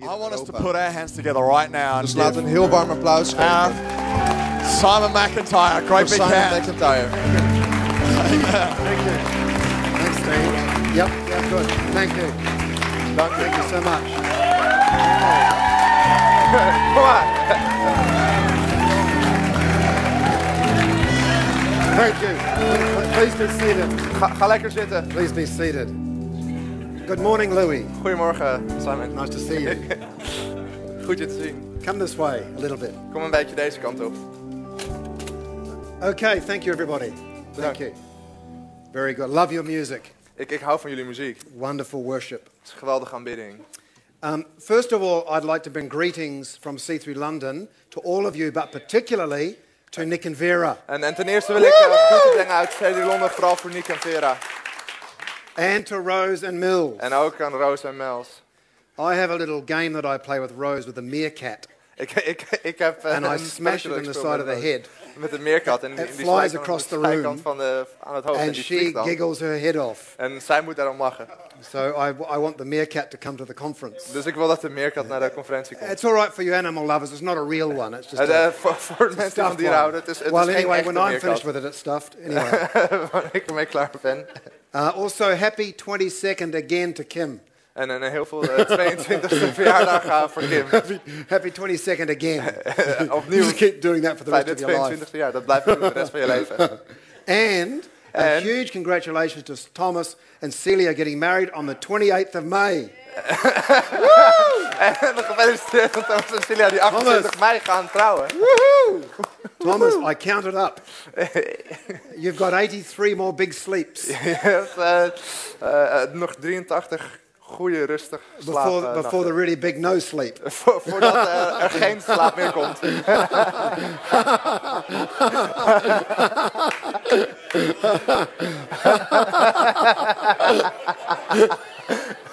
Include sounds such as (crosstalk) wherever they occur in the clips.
hier I want us to put our hands together right now and Dus laten we give een heel warm applaus geven Simon McIntyre, great voor big Simon hand. McIntyre. Amen. Thank you. Thanks, Dave. Yep, yeah, good. Thank you. Dank Thank you so much. Kom maar. Thank you. Please be seated. Ga, ga lekker zitten. Please be seated. Good morning, Louis. Goedemorgen, Simon. Nice to see you. (laughs) Goed je te zien. Come this way a little bit. Kom een beetje deze kant op. Okay, thank you, everybody. Thank you. Very good. Love your music. Ik, ik hou van jullie muziek. Het Wonderful worship. is een geweldige aanbidding. Um, first of all, I'd like to bring greetings from C3 London to all of you, but particularly to Nick and Vera, En, en ten eerste wil ik uh, groeten brengen uit CD Londen, vooral voor Nick en Vera. And to Rose and Mills. En ook aan Rose en Mills. I have a little game that I play with Rose with a meerkat, Ik, ik, ik heb and I (laughs) smash it in the side of the head, Met een meerkat. En die, flies across the room. van de, aan het hoofd. and she giggles her head off. En zij moet daarom lachen. So I, I want the meerkat to come to the conference. Dus ik wil dat de meerkat naar de conferentie komt. It's all right for you animal lovers. It's not a real one. It's just a voor, voor mensen van dieren houden, het is, het well, is anyway, when I'm finished with it, it's stuffed. (laughs) Anyway. Wanneer ik ermee klaar ben. Uh, also, happy 22nd again to Kim. En een heel veel eh, 22e verjaardag uh, voor Kim. (laughs) Happy 22nd again. (laughs) Opnieuw Just (laughs) keep doing that for the rest of your life. 22e jaar. Dat blijft doen de rest van je leven. And a And- huge congratulations to Thomas and Celia getting married on the 28th of May. En gefeliciteerd met Thomas en Celia die 28 mei gaan trouwen. Thomas, I counted up. (laughs) You've got 83 more big sleeps hebt eh, eh, eh, nog 83 goede, rustig slaap. before, eh, before the really big no sleep. (laughs) Vo- Voordat eh, er geen slaap meer komt. (laughs) (laughs)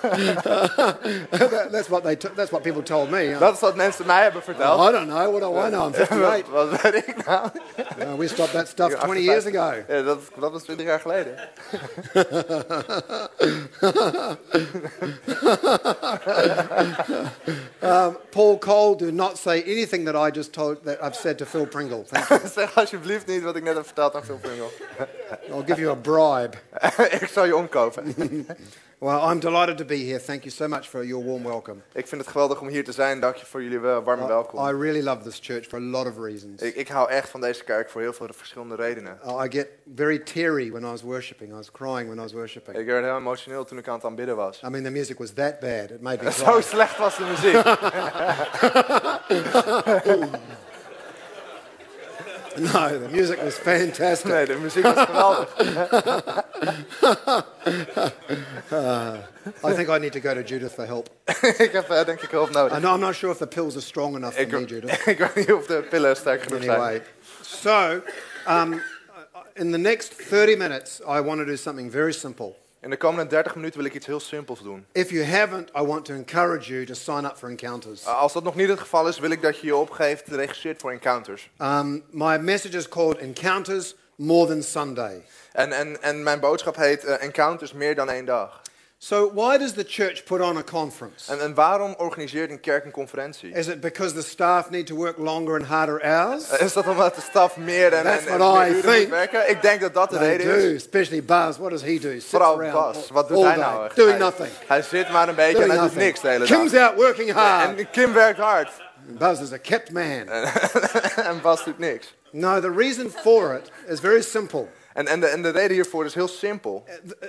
That- that's what they. T- that's what people told me. Dat is wat mensen mij hebben verteld. I don't know. What do I know? I'm 58. Wat, wat weet ik nou? Uh, we stopped that stuff 20 years ago. Ja, dat, dat was 20 jaar geleden. Paul Cole, do not say anything that I just told that I've said to Phil Pringle. Thank you. zeg alsjeblieft niet wat ik net heb verteld aan Phil Pringle. I'll give you a bribe. ik zal je omkopen. Well, I'm delighted to be here. Thank you so much for your warm welcome. Ik vind het geweldig om hier te zijn. Dank je voor jullie wel- warme I welkom. really love this church for a lot of reasons. Ik, ik hou echt van deze kerk voor heel veel verschillende redenen. Uh, I get very teary when I was worshipping. I was crying when I was worshipping. Ik werd heel emotioneel toen ik aan het aanbidden was. I mean, the music was that bad. It made me (laughs) Zo cry. slecht was de muziek. (laughs) (laughs) No, the music was fantastic. Nee, de muziek was geweldig. I think I need to go to Judith for help. ik heb eh, denk ik hulp nodig. I'm not sure if the pills are strong enough for Ik, me, Judith. ik weet niet of de pillen sterk genoeg zijn. Anyway, so um, in the next 30 minutes, I want to do something very simple. In de komende 30 minuten wil ik iets heel simpels doen. If you haven't, I want to encourage you to sign up for encounters. Uh, Als dat nog niet het geval is, wil ik dat je je opgeeft, registreert voor encounters. Um, my message is called Encounters More Than Sunday. En, en, en mijn boodschap heet eh, Encounters meer dan één dag. So, why does the church put on a conference? En, en waarom organiseert een kerk een conferentie? Is it because the staff need to work longer and harder hours? (laughs) Is dat omdat de staf meer en, That's en, en what I meer uren think. moet werken? Ik denk dat dat de reden do, is. especially Buzz. What does he do? Sits Vooral around Bas. Wat doet all hij day, nou? Doing hij, nothing. hij zit maar een beetje Doing en hij doet nothing. niks de hele Kim's dag. out working hard. En Kim werkt hard. Buzz is a kept man. (laughs) en Bas doet niks. No, the reason for it is very simple. En, en, de, en de reden hiervoor is heel simpel.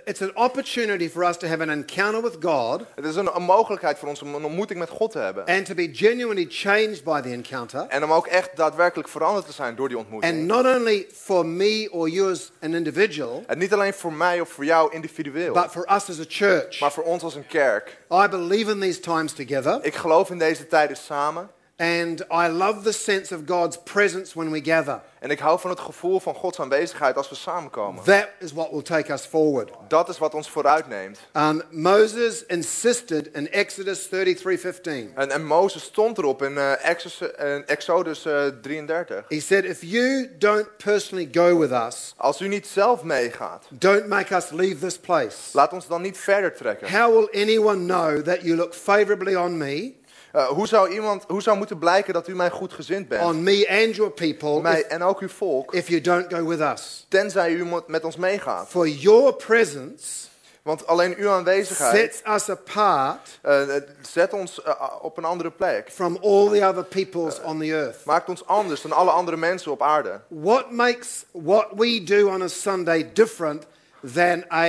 It's an opportunity for us to have an encounter with God Het is een, een mogelijkheid voor ons om een ontmoeting met God te hebben. and to be genuinely changed by the encounter. En om ook echt daadwerkelijk veranderd te zijn door die ontmoeting. And not only for me or you as an individual, En niet alleen voor mij of voor jou individueel, but for us as a church. maar voor ons als een kerk. I believe in these times together, Ik geloof in deze tijden samen. And I love the sense of God's presence when we gather. En ik hou van het gevoel van Gods aanwezigheid als we samenkomen. That is what will take us forward. Dat is wat ons vooruit neemt. Um, Moses insisted in Exodus 33:15. En, en Mozes stond erop in eh, Exodus, eh, Exodus eh, 33. He said, "If you don't personally go with us, Als u niet zelf meegaat, don't make us leave this place. laat ons dan niet verder trekken. How will anyone know that you look favorably on me Eh, hoe, zou iemand, hoe zou moeten blijken dat u mij goed gezind bent? on me and your people mij if, en ook uw volk, if you don't go with us. tenzij u met ons meegaat. For your presence Want alleen uw aanwezigheid sets us apart eh, zet ons op een andere plek. from all the other peoples on the earth. Maakt ons anders dan alle andere mensen op aarde. What makes what we do on a Sunday different than a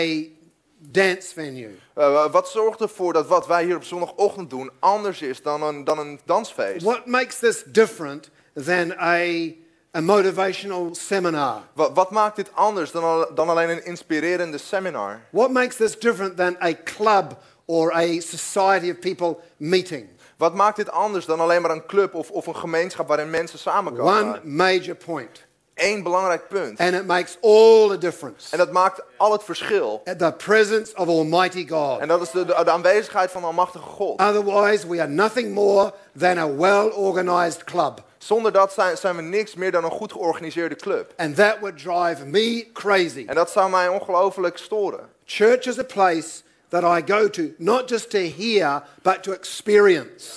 dance venue? Eh, wat zorgt ervoor dat wat wij hier op zondagochtend doen anders is dan een, dan een dansfeest? What makes this different than a, a motivational seminar? Wat, wat maakt dit anders dan, al- dan alleen een inspirerende seminar? What makes this different than a club or a society of people meeting? Wat maakt dit anders dan alleen maar een club of, of een gemeenschap waarin mensen samenkomen? One major point. Eén belangrijk punt. And it makes all the difference. En dat maakt al het verschil. The presence of Almighty God. En dat is de, de, de aanwezigheid van de Almachtige God. Otherwise, we are nothing more than a well organized club. Zonder dat zijn, zijn we niks meer dan een goed georganiseerde club. And that would drive me crazy. En dat zou mij ongelooflijk storen. Church is a place that I go to, not just to hear, but to experience.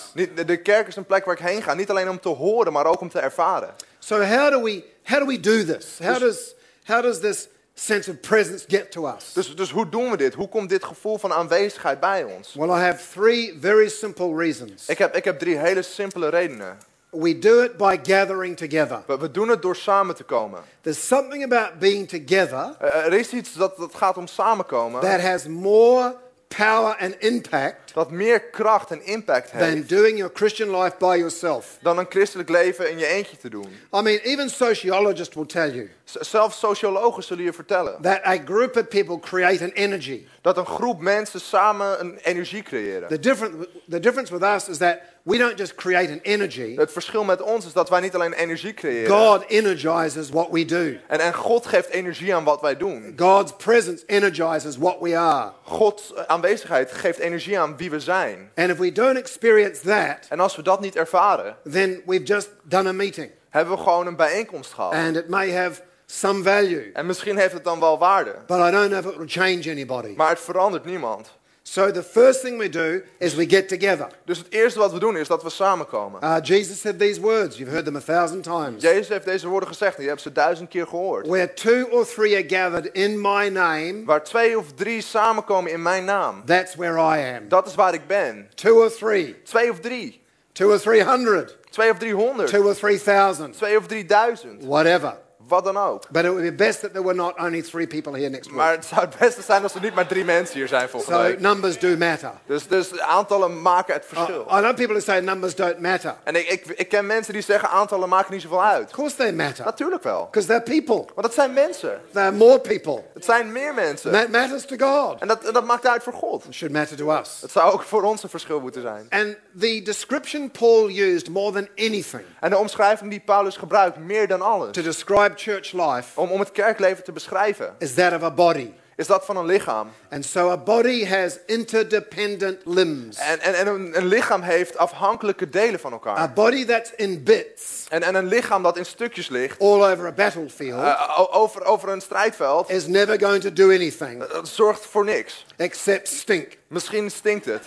De kerk is een plek waar ik heen ga. Niet alleen om te horen, maar ook om te ervaren. So, how do we, how do, we do this? How does, how does this sense of presence get to us? Dus, dus hoe doen we dit? Hoe komt dit gevoel van aanwezigheid bij ons? Well, I have three very simple reasons. Ik heb, ik heb drie hele simpele redenen. We do it by gathering together. We, we doen het door samen te komen. There's something about being together Eh, Er is iets dat, dat gaat om samenkomen. that has more power and impact Dat meer kracht en impact than heeft. doing your Christian life by yourself. Dan een christelijk leven in je eentje te doen. I mean, even sociologists will tell you Zelfs sociologen zullen je vertellen. that a group of people create an energy. Dat een groep mensen samen een energie creëren. The, different, the difference with us is that we don't just create an energy, Het verschil met ons is dat wij niet alleen energie creëren. God energizes what we do. En, en God geeft energie aan wat wij doen. God's presence energizes what we are. Gods eh, aanwezigheid geeft energie aan wie we zijn. And if we don't experience that, En als we dat niet ervaren, then we've just done a meeting. hebben we gewoon een bijeenkomst gehad. And it may have some value, En misschien heeft het dan wel waarde. but I don't know if it will change anybody. Maar het verandert niemand. So the first thing we do is we get together. Dus het eerste wat we doen is dat we samenkomen. Uh, Jesus said these words. You've heard them a thousand times. Jezus heeft deze woorden gezegd en je hebt ze duizend keer gehoord. Where two or three are gathered in my name, Waar twee of drie samenkomen in mijn naam. that's where I am. Dat is waar ik ben. Two or three, Twee of drie. two or three hundred, Twee of driehonderd. two or three thousand, Twee of drieduizend. whatever. Wat dan ook. But it would be best that there were not only three people here next Maar week. het zou het beste zijn als er niet maar drie mensen hier zijn volgende So week. numbers do matter. Dus, dus aantallen maken het I, verschil. I know people who say numbers don't matter. En ik, ik, ik ken mensen die zeggen aantallen maken niet zoveel uit. Of course they matter, Natuurlijk wel. because they're people. Want dat zijn mensen. They're more people. Het zijn meer mensen. That matters to God. En dat, dat maakt uit voor God. It should matter to us. Het zou ook voor ons een verschil moeten zijn. And the description Paul used more than anything En de omschrijving die Paulus gebruikt, meer dan alles, to describe church life om, om het kerkleven te beschrijven, is that of a body. is dat van een lichaam. And so a body has interdependent limbs. En, en, en een, een lichaam heeft afhankelijke delen van A elkaar. body that's in bits En, en een lichaam dat in stukjes ligt, all over a battlefield o- over, over een strijdveld, is never going to do anything dat zorgt voor niks. except stink. Misschien stinkt het,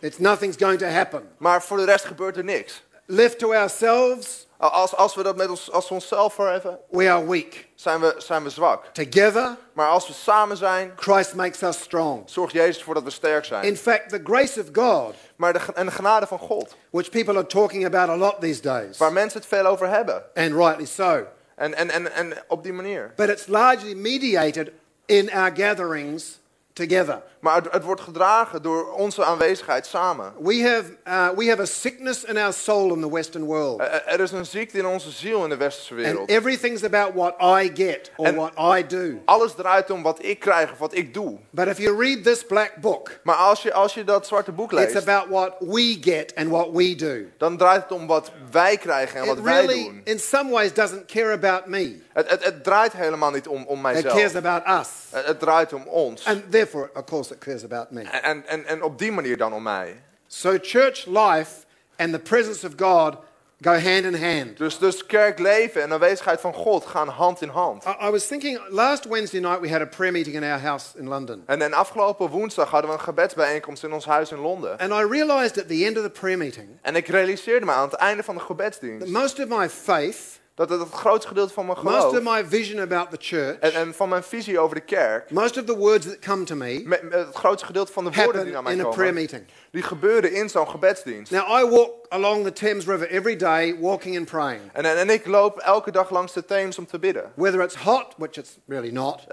It's nothing's going to happen. maar voor de rest gebeurt er niks. Left to ourselves, Als, als we dat met ons, als we onszelf voor hebben, we are weak. zijn we, zijn we zwak. Together, Maar als we samen zijn, Christ makes us strong. zorgt Jezus ervoor dat we sterk zijn. In fact, the grace of God, Maar de, en de genade van God, which people are talking about a lot these days, waar mensen het veel over hebben. and rightly so, En, en, en, en op die manier. but it's largely mediated in our gatherings together. Maar het, het wordt gedragen door onze aanwezigheid samen. We have, uh, we have a sickness in our soul in the Western world. Er, er is een ziekte in onze ziel in de westerse And wereld. everything's about what I get or En- what I do. Alles draait om wat ik krijg of wat ik doe. But if you read this black book, Maar als je, als je dat zwarte boek it's leest, about what we get and what we do. dan draait het om wat wij krijgen en It wat wij really, doen. in some ways, doesn't care about me. Het, het, het draait helemaal niet om, om It mijzelf. cares about us. Het, het draait om ons. And therefore, of course, it cares about me. En, en, en, op die manier dan om mij. So, church life and the presence of God go hand in hand. Dus, dus kerkleven en aanwezigheid van God gaan hand in hand. I, I was thinking last Wednesday night we had a prayer meeting in our house in London. En, en afgelopen woensdag hadden we een gebedsbijeenkomst in ons huis in Londen. And I realized at the end of the prayer meeting En ik realiseerde me aan het einde van de that gebedsdienst most of my faith, dat het het grootste gedeelte van mijn most of geloof my vision about the church, en, en van mijn visie over de kerk, most of the words that come to me met, met het grootste gedeelte van de woorden die naar mij in a prayer komen, meeting. Die gebeuren in zo'n gebedsdienst. Now, I walk along the Thames River every day, walking and praying. En, en, ik loop elke dag langs de Theems om te bidden. (laughs) Whether it's hot, which it's really not,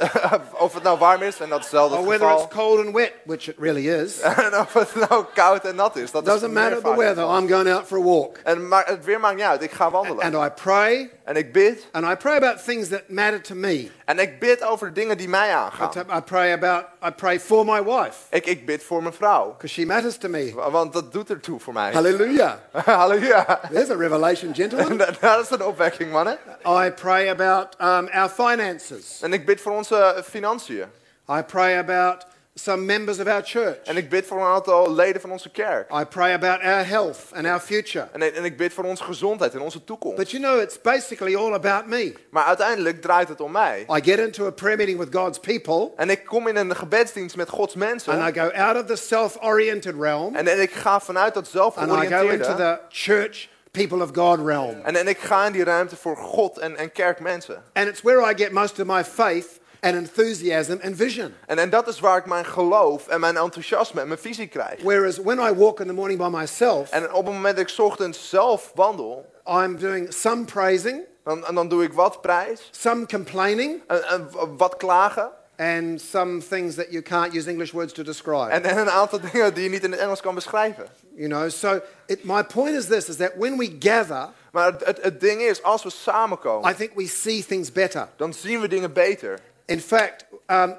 of het nou warm is, en dat is zelden or het whether it's cold and wet, which it really is, (laughs) En of het nou koud en nat is, dat is doesn't matter the weather. I'm going out for a walk. En maar het weer maakt niet uit, ik ga wandelen. And I pray, En ik bid. and I pray about things that matter to me. En ik bid over de dingen die mij aangaan. I pray about, I pray for my wife, Ik, ik bid voor mijn vrouw. because she matters to me. Want dat doet ertoe voor mij. Hallelujah. (laughs) Halleluja. There's a revelation, gentlemen. Dat (laughs) dat is een opwekking, mannen. I pray about um, our finances. En ik bid voor onze financiën. I pray about some members of our church. En ik bid voor een aantal leden van onze kerk. I pray about our health and our future. En, en ik bid voor onze gezondheid en onze toekomst. But you know, it's basically all about me. Maar uiteindelijk draait het om mij. I get into a prayer meeting with God's people, En ik kom in een gebedsdienst met Gods mensen. and I go out of the self oriented realm, En, en ik ga vanuit dat and I go into zelfgeoriënteerde. the church, people of God realm. En, en ik ga in die ruimte voor God en, en kerkmensen. And it's where I get most of my faith and enthusiasm and vision. En, en dat is waar ik mijn geloof en mijn enthousiasme en mijn visie krijg. Whereas when I walk in the morning by myself, En op het moment dat ik ochtends zelf wandel, I'm doing some praising, dan, en dan doe ik wat prijs, some complaining, en, en wat klagen. and some things that you can't use English words to describe. En, en een aantal dingen die je niet in het Engels kan beschrijven. you know, so it, my point is this: is that when we gather, Maar het, het, het ding is, als we samenkomen, I think we see things better. dan zien we dingen beter. In fact, um,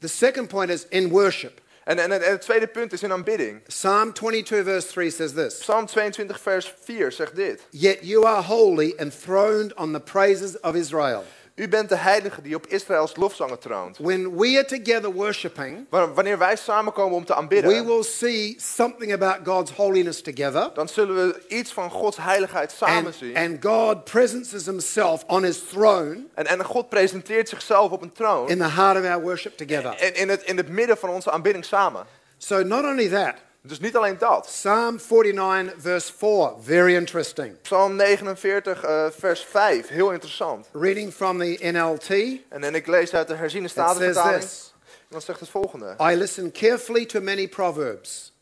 the second point is in worship. En, en, en het tweede punt is in aanbidding. Psalm 22, verse 3 says this Psalm 22, vers 4 zegt dit. Yet you are holy, enthroned on the praises of Israel. U bent de heilige die op Israëls lofzangen troont. When we are together worshiping, Wa- Wanneer wij samenkomen om te we aanbidden, will see something about God's holiness together. dan zullen we iets van Gods heiligheid samen And, zien. and God presences himself on his throne En, en God presenteert zichzelf op een troon in the heart of our worship together. in, in, het, in het midden van onze aanbidding samen. So, not only that, Dus niet alleen dat. Psalm 49, verse 4, very interesting. Psalm 49, eh, vers 5, heel interessant. Reading from the NLT, En, en ik lees uit de herziene statenvertaling. En dan zegt het volgende. I listen carefully to many proverbs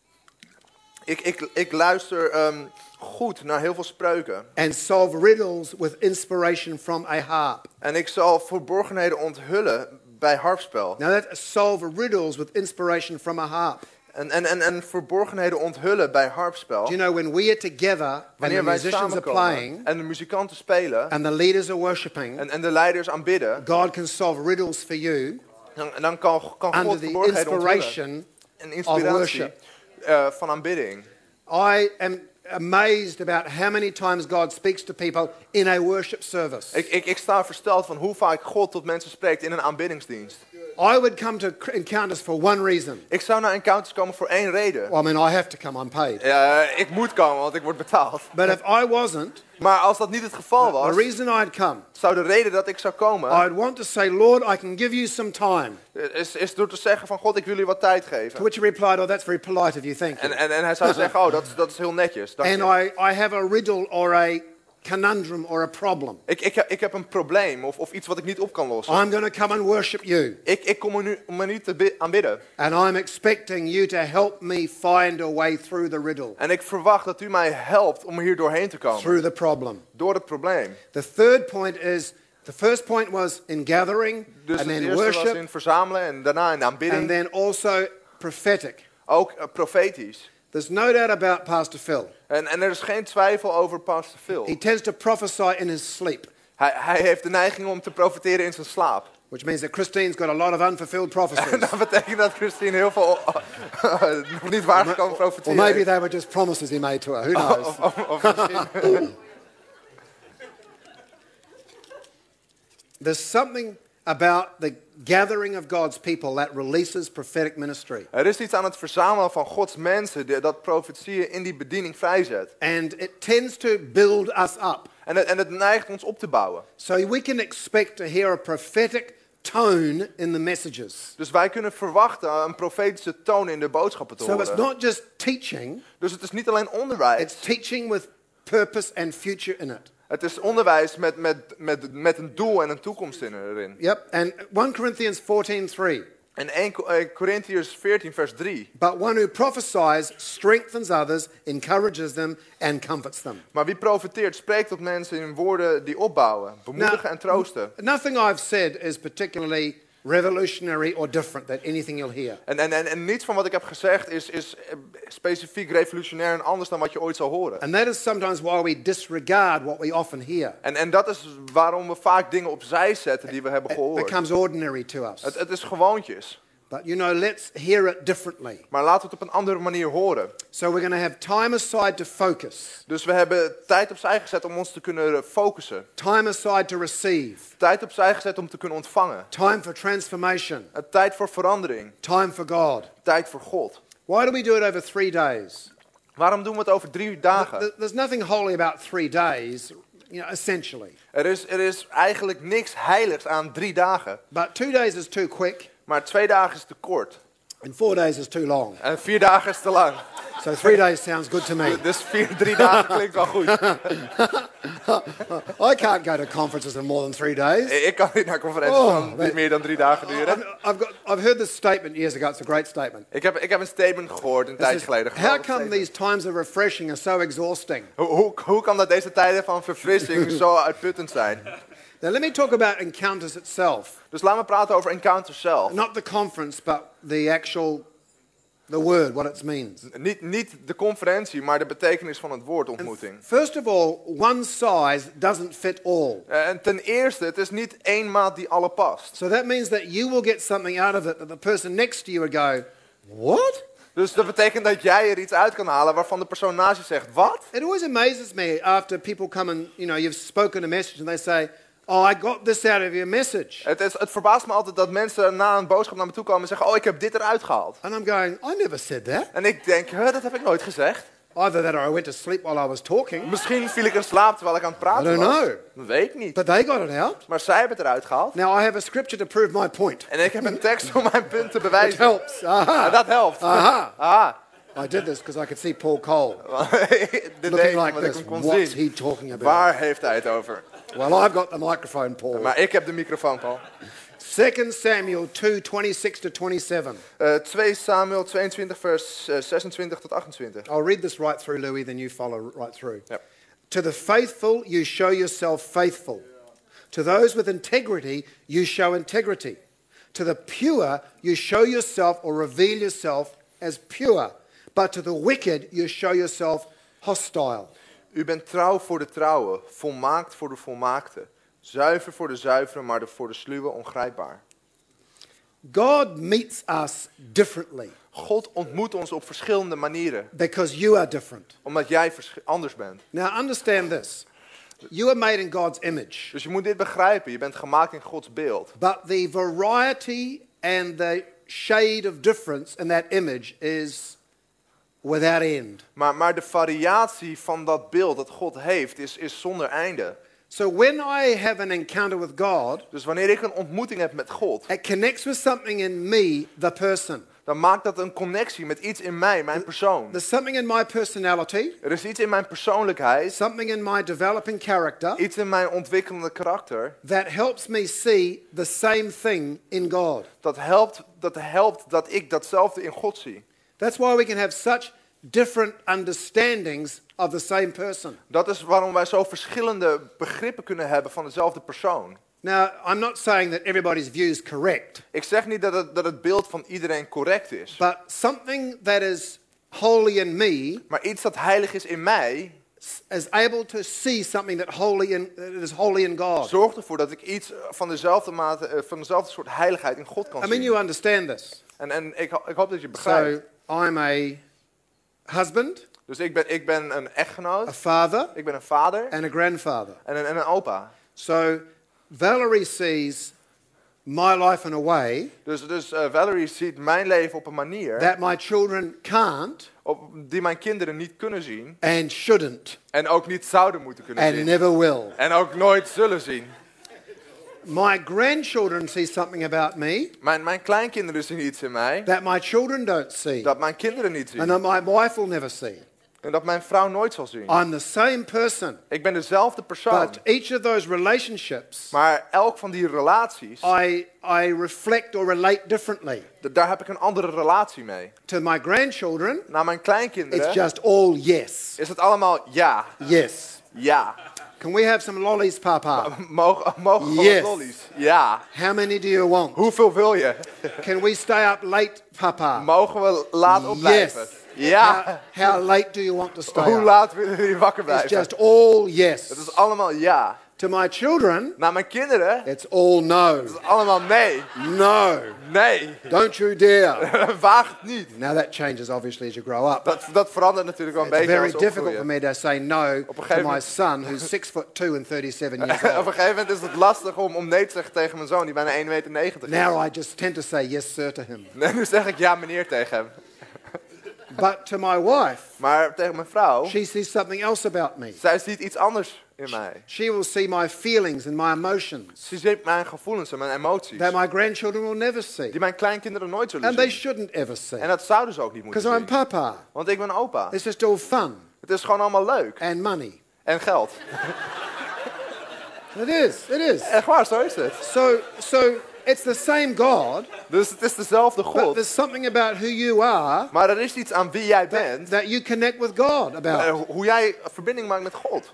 Ik, ik, ik luister ehm, goed naar heel veel spreuken. and solve riddles with inspiration from a harp. En ik zal verborgenheden onthullen bij harpspel. Now, that solve riddles with inspiration from a harp. En, en, en, en verborgenheden onthullen bij harpspel. Do you know, when we are together and the musicians are playing en de muzikanten spelen and the leaders are worshiping, en, en de leiders aanbidden, God can solve riddles for you dan, dan kan, kan God verborgenheden onthullen. Een inspiratie worship. eh, van aanbidding. I am amazed about how many times God speaks to people in a worship service. Ik, ik, ik sta versteld van hoe vaak God tot mensen spreekt in een aanbiddingsdienst. I would come to encounters for one reason. Ik zou naar encounters komen voor één reden. Well, I mean, I have to come, I'm paid. Ja, ik moet komen, want ik word betaald. But if I wasn't, Maar als dat niet het geval the was, reason I'd come, zou de reden dat ik zou komen, I'd want to say, Lord, I can give you some time. is, is door te zeggen van God, ik wil u wat tijd To geven. which he replied, Oh, that's very polite of you, thank En, you. en, en hij zou (laughs) zeggen, oh, dat, is- dat is heel netjes. dank And je. I, I have a riddle or a conundrum or a problem. Ik, ik, ik heb een probleem of, of iets wat ik niet op kan lossen. I'm going to come and worship you. Ik, ik kom nu, om nu te bi- aanbidden. And I'm expecting you to help me find a way through the riddle, En ik verwacht dat u mij helpt om er hier doorheen te komen. through the problem. Door het probleem. The third point is the first point was in gathering, Dus and then was worship, in verzamelen en daarna in de and aanbidding. then also prophetic. Ook eh, profetisch. There's no doubt about Pastor Phil. En, en er is geen twijfel over Pastor Phil. He tends to prophesy in his sleep, Hij, hij heeft de neiging om te profeteren in zijn slaap. which means that Christine's got a lot of unfulfilled prophecies. (laughs) Dat betekent dat Christine heel veel (laughs) nog niet waargekomen or profeteren maybe they were just promises he made to her. Who knows? Of, of, of (laughs) There's something about the gathering of God's people that releases prophetic ministry. Er is iets aan het verzamelen van Gods mensen dat profetieën in die bediening vrijzet. And it tends to build us up. En het, en het neigt ons op te bouwen. So we can expect to hear a prophetic tone in the messages. Dus wij kunnen verwachten een profetische toon in de boodschappen te So it's horen. not just teaching, Dus het is niet alleen onderwijs. it's teaching with purpose and future in it. Het is onderwijs met, met, met, met een doel en een toekomst in erin. Yep. And 1 Corinthians 14:3. En 1 Co- eh, Corinthiërs 14 vers 3. But one who prophesies strengthens others, encourages them, and comforts them. Maar wie profeteert, spreekt tot mensen in woorden die opbouwen, bemoedigen en troosten. Nothing I've said is particularly revolutionary or different than anything you'll hear. En, en, en, en niets van wat ik heb gezegd is, is eh, specifiek revolutionair en anders dan wat je ooit zal horen. And that is sometimes why we disregard what we often hear. En, en dat is waarom we vaak dingen opzij zetten die we hebben It gehoord. becomes ordinary to us. Het, het is gewoontjes. But you know, let's hear it differently. Maar laten we het op een andere manier horen. So we're going to have time aside to focus, Dus we hebben tijd opzij gezet om ons te kunnen focussen. time aside to receive, Tijd opzij gezet om te kunnen ontvangen. time for transformation, Een tijd voor verandering. time for God. Tijd voor God. Why do we do it over three days? Waarom doen we het over drie dagen? Th- There's nothing holy about three days, you know, essentially. Er is, er is eigenlijk niks heiligs aan drie dagen. But two days is too quick, Maar twee dagen is te kort. and four days is too long. En vier dagen is te lang. So three days sounds good to me. (laughs) Dus vier, drie dagen klinkt wel goed. (laughs) I can't go to conferences in more than three days. Ik kan niet naar conferenties Oh, van niet meer dan drie dagen duren. I've, got, I've heard this statement years ago. It's a great statement. Ik heb, ik heb een statement gehoord een tijd geleden. How come these times of refreshing are so exhausting? Hoe, hoe, hoe kan dat deze tijden van verfrissing (laughs) zo uitputtend zijn? Now, let me talk about encounters itself. Dus laten we praten over Encounter zelf. Not the conference, but the actual, the word, what it means. Niet, niet de conferentie, maar de betekenis van het woord ontmoeting. First of all, one size doesn't fit all. Eh, En ten eerste, het is niet één maat die alle past. So that means that you will get something out of it that the person next to you would go, What? Dus dat betekent dat jij er iets uit kan halen waarvan de persoon naast je zegt, wat? It always amazes me after people come and, you know, you've spoken a message and they say, Oh, I got this out of your message. Het, is, het verbaast me altijd dat mensen na een boodschap naar me toe komen en zeggen, oh ik heb dit eruit gehaald. And I'm going, I never said that. En ik denk, huh, dat heb ik nooit gezegd. Either that or I went to sleep while I was talking. Misschien viel ik in slaap terwijl ik aan het I praten don't was. know. Dat weet ik niet. But they got it out. Maar zij hebben het eruit gehaald. Now I have a scripture to prove my point. En ik heb een tekst om mijn punt te (laughs) It bewijzen. helps. En Aha. dat helpt. Aha. (laughs) Aha. I did this because I could see Paul Cole (laughs) looking ik like this. What's he talking about? Waar heeft hij het over? Well, I've got the microphone, Paul. Maar ik heb de microfoon, Paul. 2 Samuel 2 26 to 27. Eh 2 Samuel 22, vers eh, 26 tot 28. I'll read this right through, Louis, then you follow right through. Ja. To the faithful, you show yourself faithful. To those with integrity, you show integrity. To the pure, you show yourself or reveal yourself as pure. But to the wicked, you show yourself hostile. U bent trouw voor de trouwe, volmaakt voor de volmaakte. Zuiver voor de zuivere, maar voor de sluwe ongrijpbaar. God meets us differently God ontmoet ons op verschillende manieren, because you are different. omdat jij anders bent. Now, understand this you are made in God's image, Dus je moet dit begrijpen, je bent gemaakt in Gods beeld. but the variety and the shade of difference in that image is without end. Maar, maar de variatie van dat beeld dat God heeft, is, is zonder einde. So when I have an encounter with God, Dus wanneer ik een ontmoeting heb met God, it connects with something in me, the person. dan maakt dat een connectie met iets in mij, mijn persoon. There's something in my personality, Er is iets in mijn persoonlijkheid, something in my developing character iets in mijn ontwikkelende karakter, that helps me see the same thing in God. dat helpt, dat helpt dat ik datzelfde in God zie. That's why we can have such different understandings of the same person. Dat is waarom wij zo verschillende begrippen kunnen hebben van dezelfde persoon. Now, I'm not saying that everybody's view is correct, Ik zeg niet dat het, dat het beeld van iedereen correct is. but something that is holy in me Maar iets dat heilig is in mij, is able to see something that holy in, that is holy in God. zorgt ervoor dat ik iets van dezelfde, mate, eh, van dezelfde soort heiligheid in God kan I mean, zien. you understand this. En, en ik, ho- ik hoop dat je begrijpt. So, I'm a husband, Dus ik ben, ik ben een a echtgenoot, father, ik ben een vader and a grandfather. en een, en een opa. So, Valerie sees my life in a way Dus, dus eh, Valerie ziet mijn leven op een manier that my children can't op, die mijn kinderen niet kunnen zien. and shouldn't En ook niet zouden moeten kunnen and zien. never will. En ook nooit zullen zien. My grandchildren see something about me Mijn, mijn kleinkinderen zien iets in mij that my children don't see dat mijn kinderen niet and zien. that my wife will never see. En dat mijn vrouw nooit zal zien. I'm the same person, Ik ben dezelfde persoon. but each of those relationships Maar elk van die relaties, I, I reflect or relate differently. daar heb ik een andere relatie mee. To my grandchildren, Naar mijn it's kleinkinderen just all yes. is het allemaal ja, Yes. ja. Can we have some lollies, Papa? (laughs) Mogen, mogen we Yes. lollies? Ja. How many do you want? Hoeveel wil je? (laughs) Can we stay up late, Papa? Mogen we laat opblijven? Yes. Ja. How, how late do you want to stay Hoe up? laat willen jullie wakker blijven? It's just all yes. Het is allemaal ja. To my children, Naar mijn kinderen it's all no. het is allemaal nee. No. Nee. Don't you dare. (laughs) Waag het niet. Now that changes obviously as you grow up. Dat, dat verandert natuurlijk wel een It's beetje very als difficult for me to say no een to my son who's six foot two and 37 (laughs) years Op een old. gegeven moment is het lastig om, om nee te zeggen tegen mijn zoon die bijna 1,90 meter is. Now I just tend to say yes, sir, to him. Nu zeg ik ja meneer tegen hem. But to my wife, Maar tegen mijn vrouw, she sees something else about me. zij ziet iets anders in mij. She will see my feelings and my emotions Ze ziet mijn gevoelens en mijn emoties. that my grandchildren will never see. Die mijn kleinkinderen nooit zullen And they zien. shouldn't ever see. En dat zouden ze ook niet moeten Because I'm zien. Papa. Want ik ben opa. It's just all fun Het is gewoon allemaal leuk. and money. En geld. It is, it is. Echt waar, zo is het. So, so it's the same God, Dus het is dezelfde but God. there's something about who you are Maar er is iets aan wie jij bent. that you connect with God about. Hoe jij verbinding maakt met God.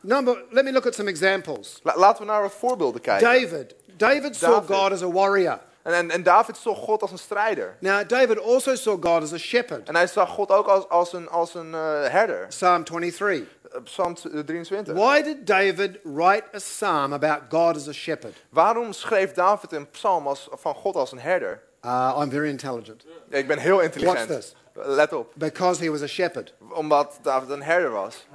Number, let me look at some examples. La- laten we naar wat voorbeelden kijken. David. David saw David. God as a warrior. En, en, en David zag God als een strijder. Now, David also saw God as a shepherd. En hij zag God ook als, als een, als een eh, herder. Psalm 23. Eh, Psalm 23. Why did David write a psalm about God as a shepherd? Waarom schreef David een psalm als, van God als een herder? Uh, I'm very intelligent. Ja, ik ben heel intelligent. Watch this. Let op. Because he was a shepherd. Omdat David een herder was.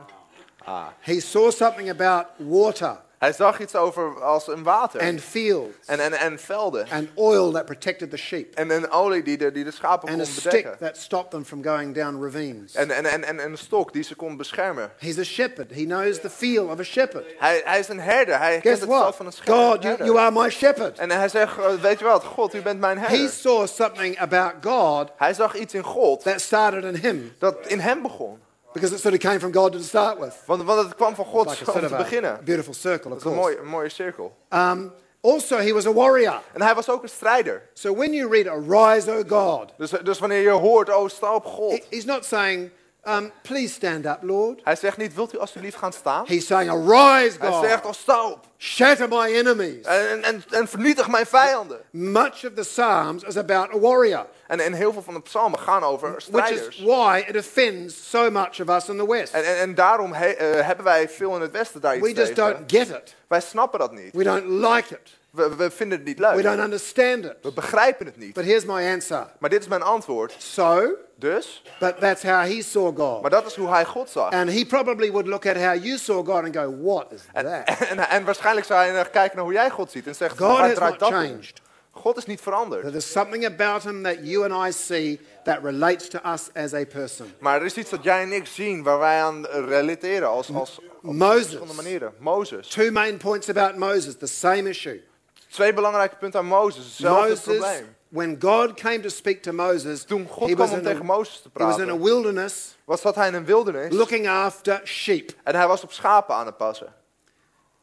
He saw something about water Hij zag iets over als een water. and fields en, en, en velden. and oil that protected the sheep En een olie die de, die de schapen and a kon stick bedekken. that stopped them from going down ravines. En, en, en, en een stok die ze kon beschermen. He's a shepherd. He knows the feel of a shepherd. Hij, hij is een herder. Hij kent Guess het what? van een scherm. God, you, you are my shepherd. En hij zegt, eh, weet je wat, God, u bent mijn He herder. saw something about God Hij zag iets in God that started in him dat in hem begon. Because it sort of came from God to start with. Want, want het kwam van God Like om te beginnen. beautiful circle, Dat of is een course. mooie, een mooie cirkel. Um, also, he was a warrior. En hij was ook een strijder. So when you read Arise, O God, Dus, dus wanneer je hoort, oh, sta op he- God. he's not saying, um, Please stand up, Lord. Hij zegt niet, wilt u alsjeblieft gaan staan? He's saying, Arise, Hij zegt, God. oh, sta op. Shatter my enemies. En, en, en, vernietig mijn vijanden. Much of the Psalms is about a warrior, En, en heel veel van de psalmen gaan over which is strijders. why it offends so much of us in the West. En, en, en daarom he- eh, hebben wij veel in het Westen daar iets We just tegen. don't get it. Wij snappen dat niet. We don't like it. We, we vinden het niet We leuk. don't understand it. We begrijpen het niet. But here's my answer. Maar dit is mijn antwoord. So, Dus, but that's how he saw God. maar dat is hoe hij God zag. And he probably would look at how you saw God and go, What is En, that? (laughs) en, en waarschijnlijk zou hij kijken naar hoe jij God ziet en zegt, God has not changed. God is niet veranderd. There's something about him that you and I see that relates to us as a person. Maar er is iets dat jij en ik zien waar wij aan relateren als, als op Moses. verschillende manieren. Mozes. Two main points about Moses, the same issue. Twee belangrijke punten aan Mozes. Hetzelfde Moses, probleem. when God came to speak to Moses, Toen God he kwam was, om in tegen a, Mozes te he was in a praten, wilderness was zat hij in een wildernis looking after sheep. en hij was op schapen aan het passen.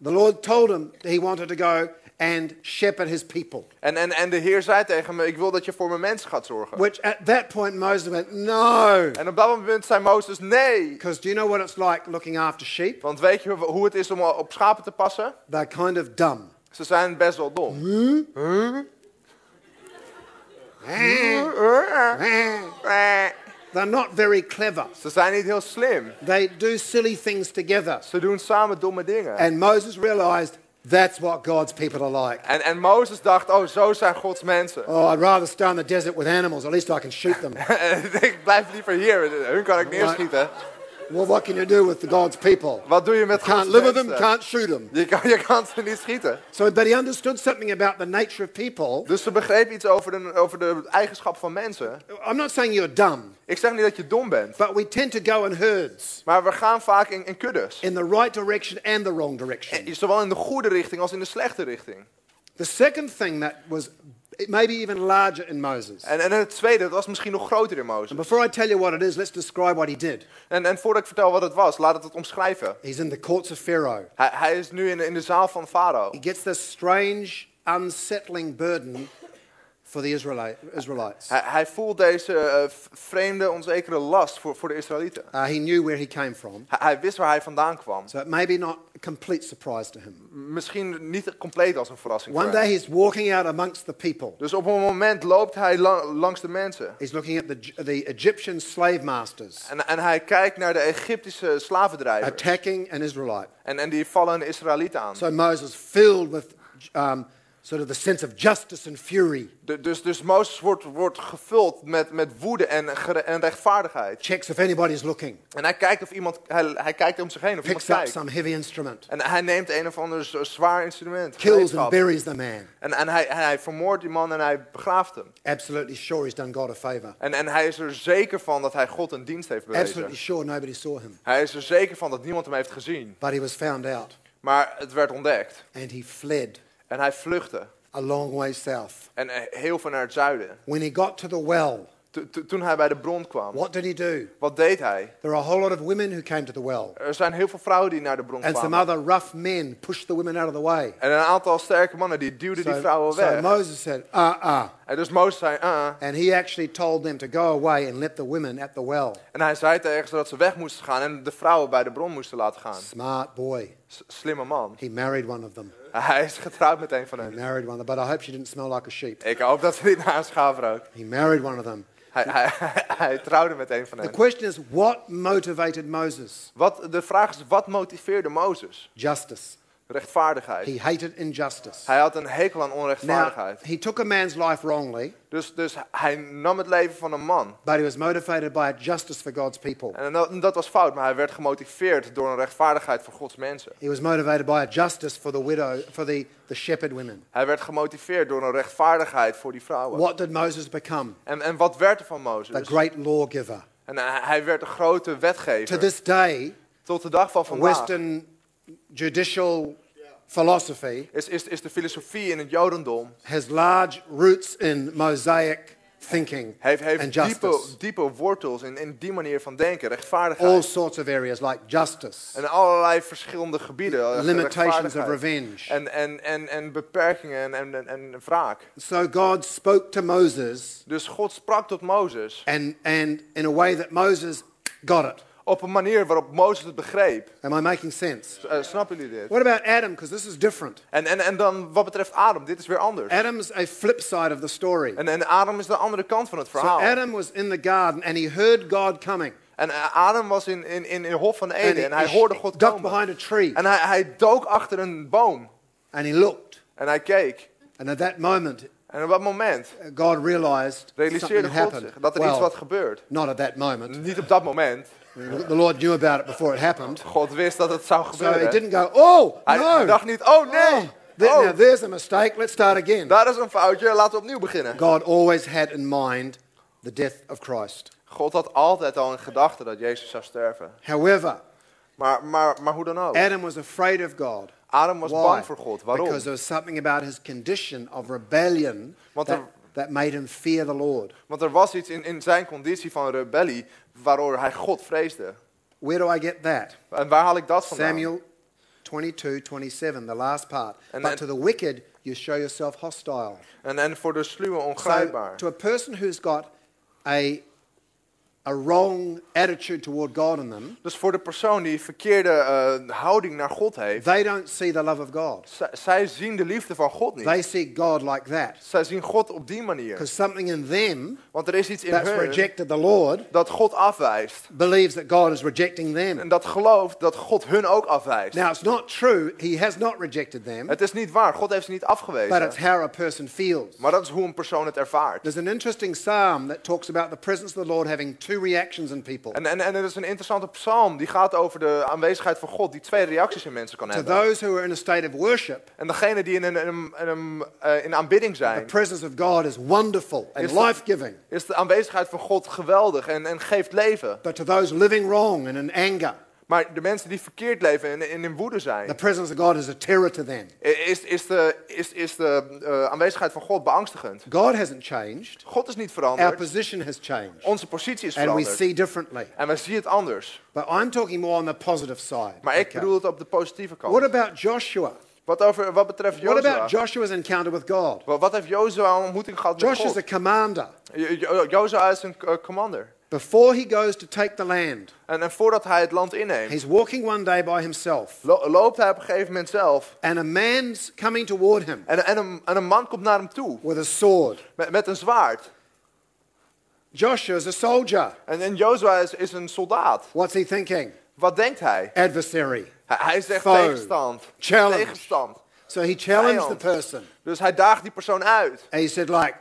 The Lord told him he wanted to go and shepherd his people. En, en, en de Heer zei tegen me, ik wil dat je voor mijn mensen gaat zorgen. Which at that point Moses went, No. En op dat moment zei Mozes, nee. Because do you know what it's like looking after sheep? Want weet je hoe het is om op schapen te passen? They're kind of dumb. Ze zijn best wel dom. They're not very clever. Ze zijn niet heel slim. They do silly things together. Ze doen samen domme dingen. And Moses realized that's what God's people are like. En, en Mozes dacht, oh, zo zijn Gods mensen. Oh, I'd rather stay in the desert with animals. At least I can shoot them. (laughs) ik blijf liever hier, hun kan ik neerschieten. Well, what can you do with the God's people? Wat doe je met Gods live with them, can't shoot them. Je kan, je kan ze niet schieten. So, but he understood something about the nature of people. Dus ze begreep iets over de, over de eigenschap van mensen. I'm not saying you're dumb, Ik zeg niet dat je dom bent. but we tend to go in herds Maar we gaan vaak in, in kuddes. in the right direction and the wrong direction. Zowel in de goede richting als in de slechte richting. The second thing that was maybe even larger in Moses. En, en het tweede, dat was misschien nog groter in Mozes. And before I tell you what it is, let's describe what he did. En, en voordat ik vertel wat het was, laat het het omschrijven. He's in the courts of Pharaoh. Hij, hij is nu in, de- in de zaal van Farao. He gets this strange, unsettling burden for the Israeli- Israelites. Hij, hij voelt deze v- vreemde, onzekere last voor, voor de Israëlieten. Uh, he knew where he came from, Hij, hij wist waar hij vandaan kwam. so it may be not a complete surprise to him. Misschien niet compleet als een verrassing One day he's walking out amongst the people. Dus op een moment loopt hij la- langs de mensen. He's looking at the, the Egyptian slave masters En, en hij kijkt naar de Egyptische slavendrijvers. attacking an Israelite. En, en die vallen een Israëliet aan. So Moses, filled with um, sort of the sense of justice and fury, De- dus, dus Mozes wordt, wordt gevuld met, met woede en, en rechtvaardigheid. checks if anybody's looking, En hij kijkt, of iemand, hij, hij kijkt om zich heen of iemand picks up kijkt. some heavy instrument, En hij neemt een of ander zwaar instrument. kills and buries the man. En, en hij, hij vermoordt die man en hij begraaft hem. Absolutely sure he's done God a favor. En, en hij is er zeker van dat hij God een dienst heeft bewezen. Absolutely sure nobody saw him. Hij is er zeker van dat niemand hem heeft gezien. But he was found out Maar het werd ontdekt. and he fled En hij vluchtte. a long way south. En eh, heel veel naar het zuiden. When he got to the well, To- to- toen hij bij de bron kwam, what did he do? wat deed hij? There are a whole lot of women who came to the well, Er zijn heel veel vrouwen die naar de bron and some kwamen. other rough men pushed the women out of the way. En een aantal sterke mannen die duwden die So, vrouwen so weg. Moses said, uh uh. En dus Mozes zei, uh, And he actually told them to go away and let the women at the well. En hij zei tegen ze dat ze weg moesten gaan en de vrouwen bij de bron moesten laten gaan. Smart boy. S- slimme man. He married one of them. (laughs) Hij is getrouwd met een van He hen. married one. But I hope she didn't smell like a sheep. Ik hoop dat ze niet naar een schaaf rook. He married one of them. Hij, hij, (laughs) hij trouwde met een van The hen. question is, what motivated Moses? Wat, de vraag is, wat motiveerde Mozes? Justice. Rechtvaardigheid. He hated injustice. Hij had een hekel aan Now, onrechtvaardigheid. he took a man's life wrongly, Dus, dus hij nam het leven van een man. but he was motivated by justice for God's people. En dat, dat was fout, maar hij werd gemotiveerd door een rechtvaardigheid voor Gods mensen. He was motivated by justice for the widow, for the, the shepherd women. Hij werd gemotiveerd door een rechtvaardigheid voor die vrouwen. What did Moses become? En, en wat werd er van The Mozes? great lawgiver. En hij werd een grote To wetgever. this day, Tot de dag van vandaag Western judicial philosophy is, is, is de filosofie in het Jodendom has large roots in Mosaic thinking heeft, and heeft diepe, justice. diepe wortels in, in die manier van denken, All rechtvaardigheid. sorts of areas like justice, En allerlei verschillende gebieden. eh, limitations of revenge. En, en, en, en beperkingen en, en, en wraak. So God spoke to Moses, Dus God sprak tot Mozes and, and in a way that Moses got it. Op een manier waarop Mozes het begreep. Am I making sense? Eh, snappen jullie dit? What about Adam? Because this is different. En, en, en dan wat betreft Adam, dit is weer anders. Adam's a flip side of the story. En, en Adam is de andere kant van het So verhaal. Adam was in the garden and he heard God coming. En eh, Adam was in, in, in, in de Hof van Eden en hij hoorde God ducked komen. behind a tree En hij, hij dook achter een boom and he looked. en hij keek. And at that moment, En op dat moment uh, God realized something realiseerde God happened. zich dat er Well, iets wat gebeurt. not at that moment. Niet op dat moment. The Lord knew about it before it happened. God wist dat het zou So he gebeuren. didn't go, oh, Hij no. dacht niet, oh nee, Oh, th- oh, now there's a mistake. Let's start again. daar is een foutje, laten we opnieuw beginnen. God always had in mind the death of Christ. God had altijd al in gedachten dat Jezus zou sterven. However, Maar, maar, maar hoe dan ook. Adam was afraid of God. Adam was Why? bang voor God. Waarom? Because there was something about his condition of rebellion Want er- that made him fear the Lord. Want er was iets in, in zijn conditie van rebellie waardoor hij God vreesde. Where do I get that? En waar haal ik dat vandaan? Samuel 22, 27, the last part. And but then- to the wicked, you show yourself hostile. En, en voor de sluwe So, ongrijpbaar. to a person who's got a, a wrong attitude toward God in them, Dus voor de persoon die verkeerde eh, houding naar God heeft, they don't see the love of God. zij, zij zien de liefde van God niet. They see God like that. Zij zien God op die manier. Because something in them Want er is iets in that's hun rejected the Lord dat God afwijst. believes that God is rejecting them. En dat gelooft dat God hun ook afwijst. Now, it's not true. He has not rejected them, Het is niet waar. God heeft ze niet but it's afgewezen. how a person feels. Maar dat is hoe een persoon het ervaart. There's an interesting psalm that talks about the presence of the Lord having two two reactions in people. En, en, en er is een interessante psalm die gaat over de aanwezigheid van God, die twee reacties in mensen kan To hebben. those who are in a state of worship, En degene die in, een, in, een, in, eh, in aanbidding the zijn, presence of God is wonderful and Is the- life giving. is de aanwezigheid van God geweldig en, en geeft leven. But to those living wrong and in anger, Maar de mensen die verkeerd leven en, en in woede the zijn, presence of God is a terror to them. is, is de, is, is de eh, aanwezigheid van God beangstigend. God hasn't changed, God is niet our veranderd, position has changed, onze positie is and we veranderd. see differently. En wij zien het anders. But I'm talking more on the positive side. Maar ik Okay. bedoel het op de positieve What kant. about Joshua? Wat, over, wat betreft What Jozua. about Joshua's encounter with God? Wat, wat heeft Jozua een ontmoeting gehad met Joshua's God? a commander. Jo- Jo- Jozua is een eh, commander. Before he goes to take the land, En, en voordat hij het land inneemt, he's walking one day by himself, lo- loopt hij op een gegeven moment zelf. and a man's coming toward him En, en, een, en een man komt naar hem toe with a sword. met, met een zwaard. Joshua's a soldier. En, en Jozua is, is een soldaat. What's he thinking? Wat denkt hij? Adversary. Hij, hij zegt Foe. tegenstand. Challenge. Tegenstand. So he challenged the person. Dus hij daagt die persoon uit. And he said, like,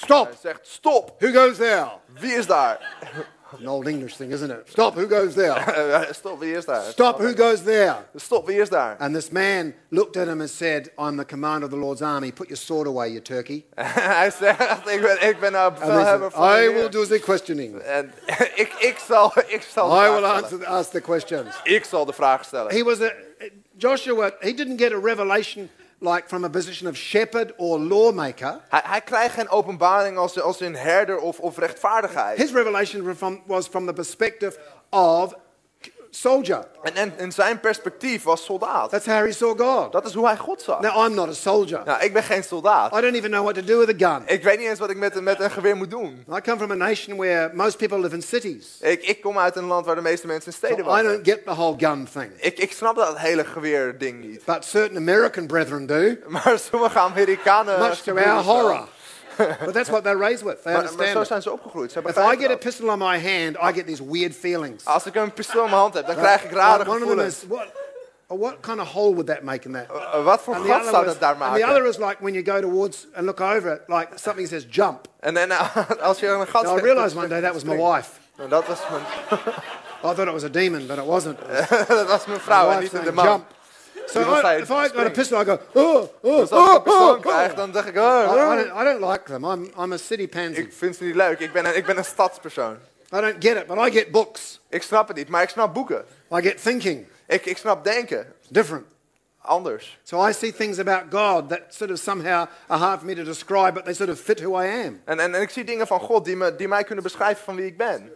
Hij stop. zegt, stop. Who goes there? Wie is daar? (laughs) An old English thing, isn't it? Stop. Who goes there? (laughs) stop, wie is daar? Stop. Who goes there? Stop, wie is daar? And this man looked at him and said, I'm the commander of the Lord's army. Put your sword away, you turkey. (laughs) hij zegt, ik ben, ik ben eh, he bevelhebber said, van de I will do the questioning. En ik, ik, zal, ik, zal de I vraag will stellen. answer, ask the questions. ik zal de vraag stellen. He was a, Joshua, he didn't get a revelation like from a position of shepherd or lawmaker. Hij, hij krijgt geen openbaring als, als een herder of, of rechtvaardigheid. His revelation from, was from the perspective of soldier. En, en, en zijn perspectief was soldaat. That's how he saw God. Dat is hoe hij God zag. Now, I'm not a soldier. Nou, ik ben geen soldaat. I don't even know what to do with a gun. Ik weet niet eens wat ik met, met een geweer moet doen. I come from a nation where most people live in cities. Ik, ik kom uit een land waar de meeste mensen in So steden I wonen. don't get the whole gun thing. Ik, ik snap dat hele geweerding niet. But certain American brethren do, (laughs) Maar sommige Amerikanen... much to our horror. But that's what they're raised with. They Maar, maar zo understand zijn ze opgegroeid. Ze If I get a pistol in my hand, I get these weird feelings. Als ik een pistool in mijn hand heb, dan krijg ik rare one of them gevoelens. is, what, uh, what kind of hole would that make in that? Uh, Wat voor And the, gat other zou dat daar and the other is like when you go towards and look over it, like something says jump. En, en uh, (laughs) als je een gat Now, I realized one day that was my wife. Nou, dat was mijn, (laughs) I thought it was a demon, but it wasn't. (laughs) Dat was mijn my vrouw en niet de saying man. jump. So was I, if I got a pistol, I go, oh, oh, Dus als ik oh, een oh, krijg, oh. dan denk ik, I, oh, I, oh. don't, I don't like them. I'm, I'm a city pansy. ik vind ze niet leuk. Ik ben, een, ik ben een stadspersoon. I don't get it, but I get books. Ik snap het niet, maar ik snap boeken. I get thinking. Ik, ik snap denken. It's different. Anders. So I see things about God that sort of somehow are hard for me to describe, but they sort of fit who I am. En, en, en ik zie dingen van God die, me, die mij kunnen beschrijven van wie ik ben.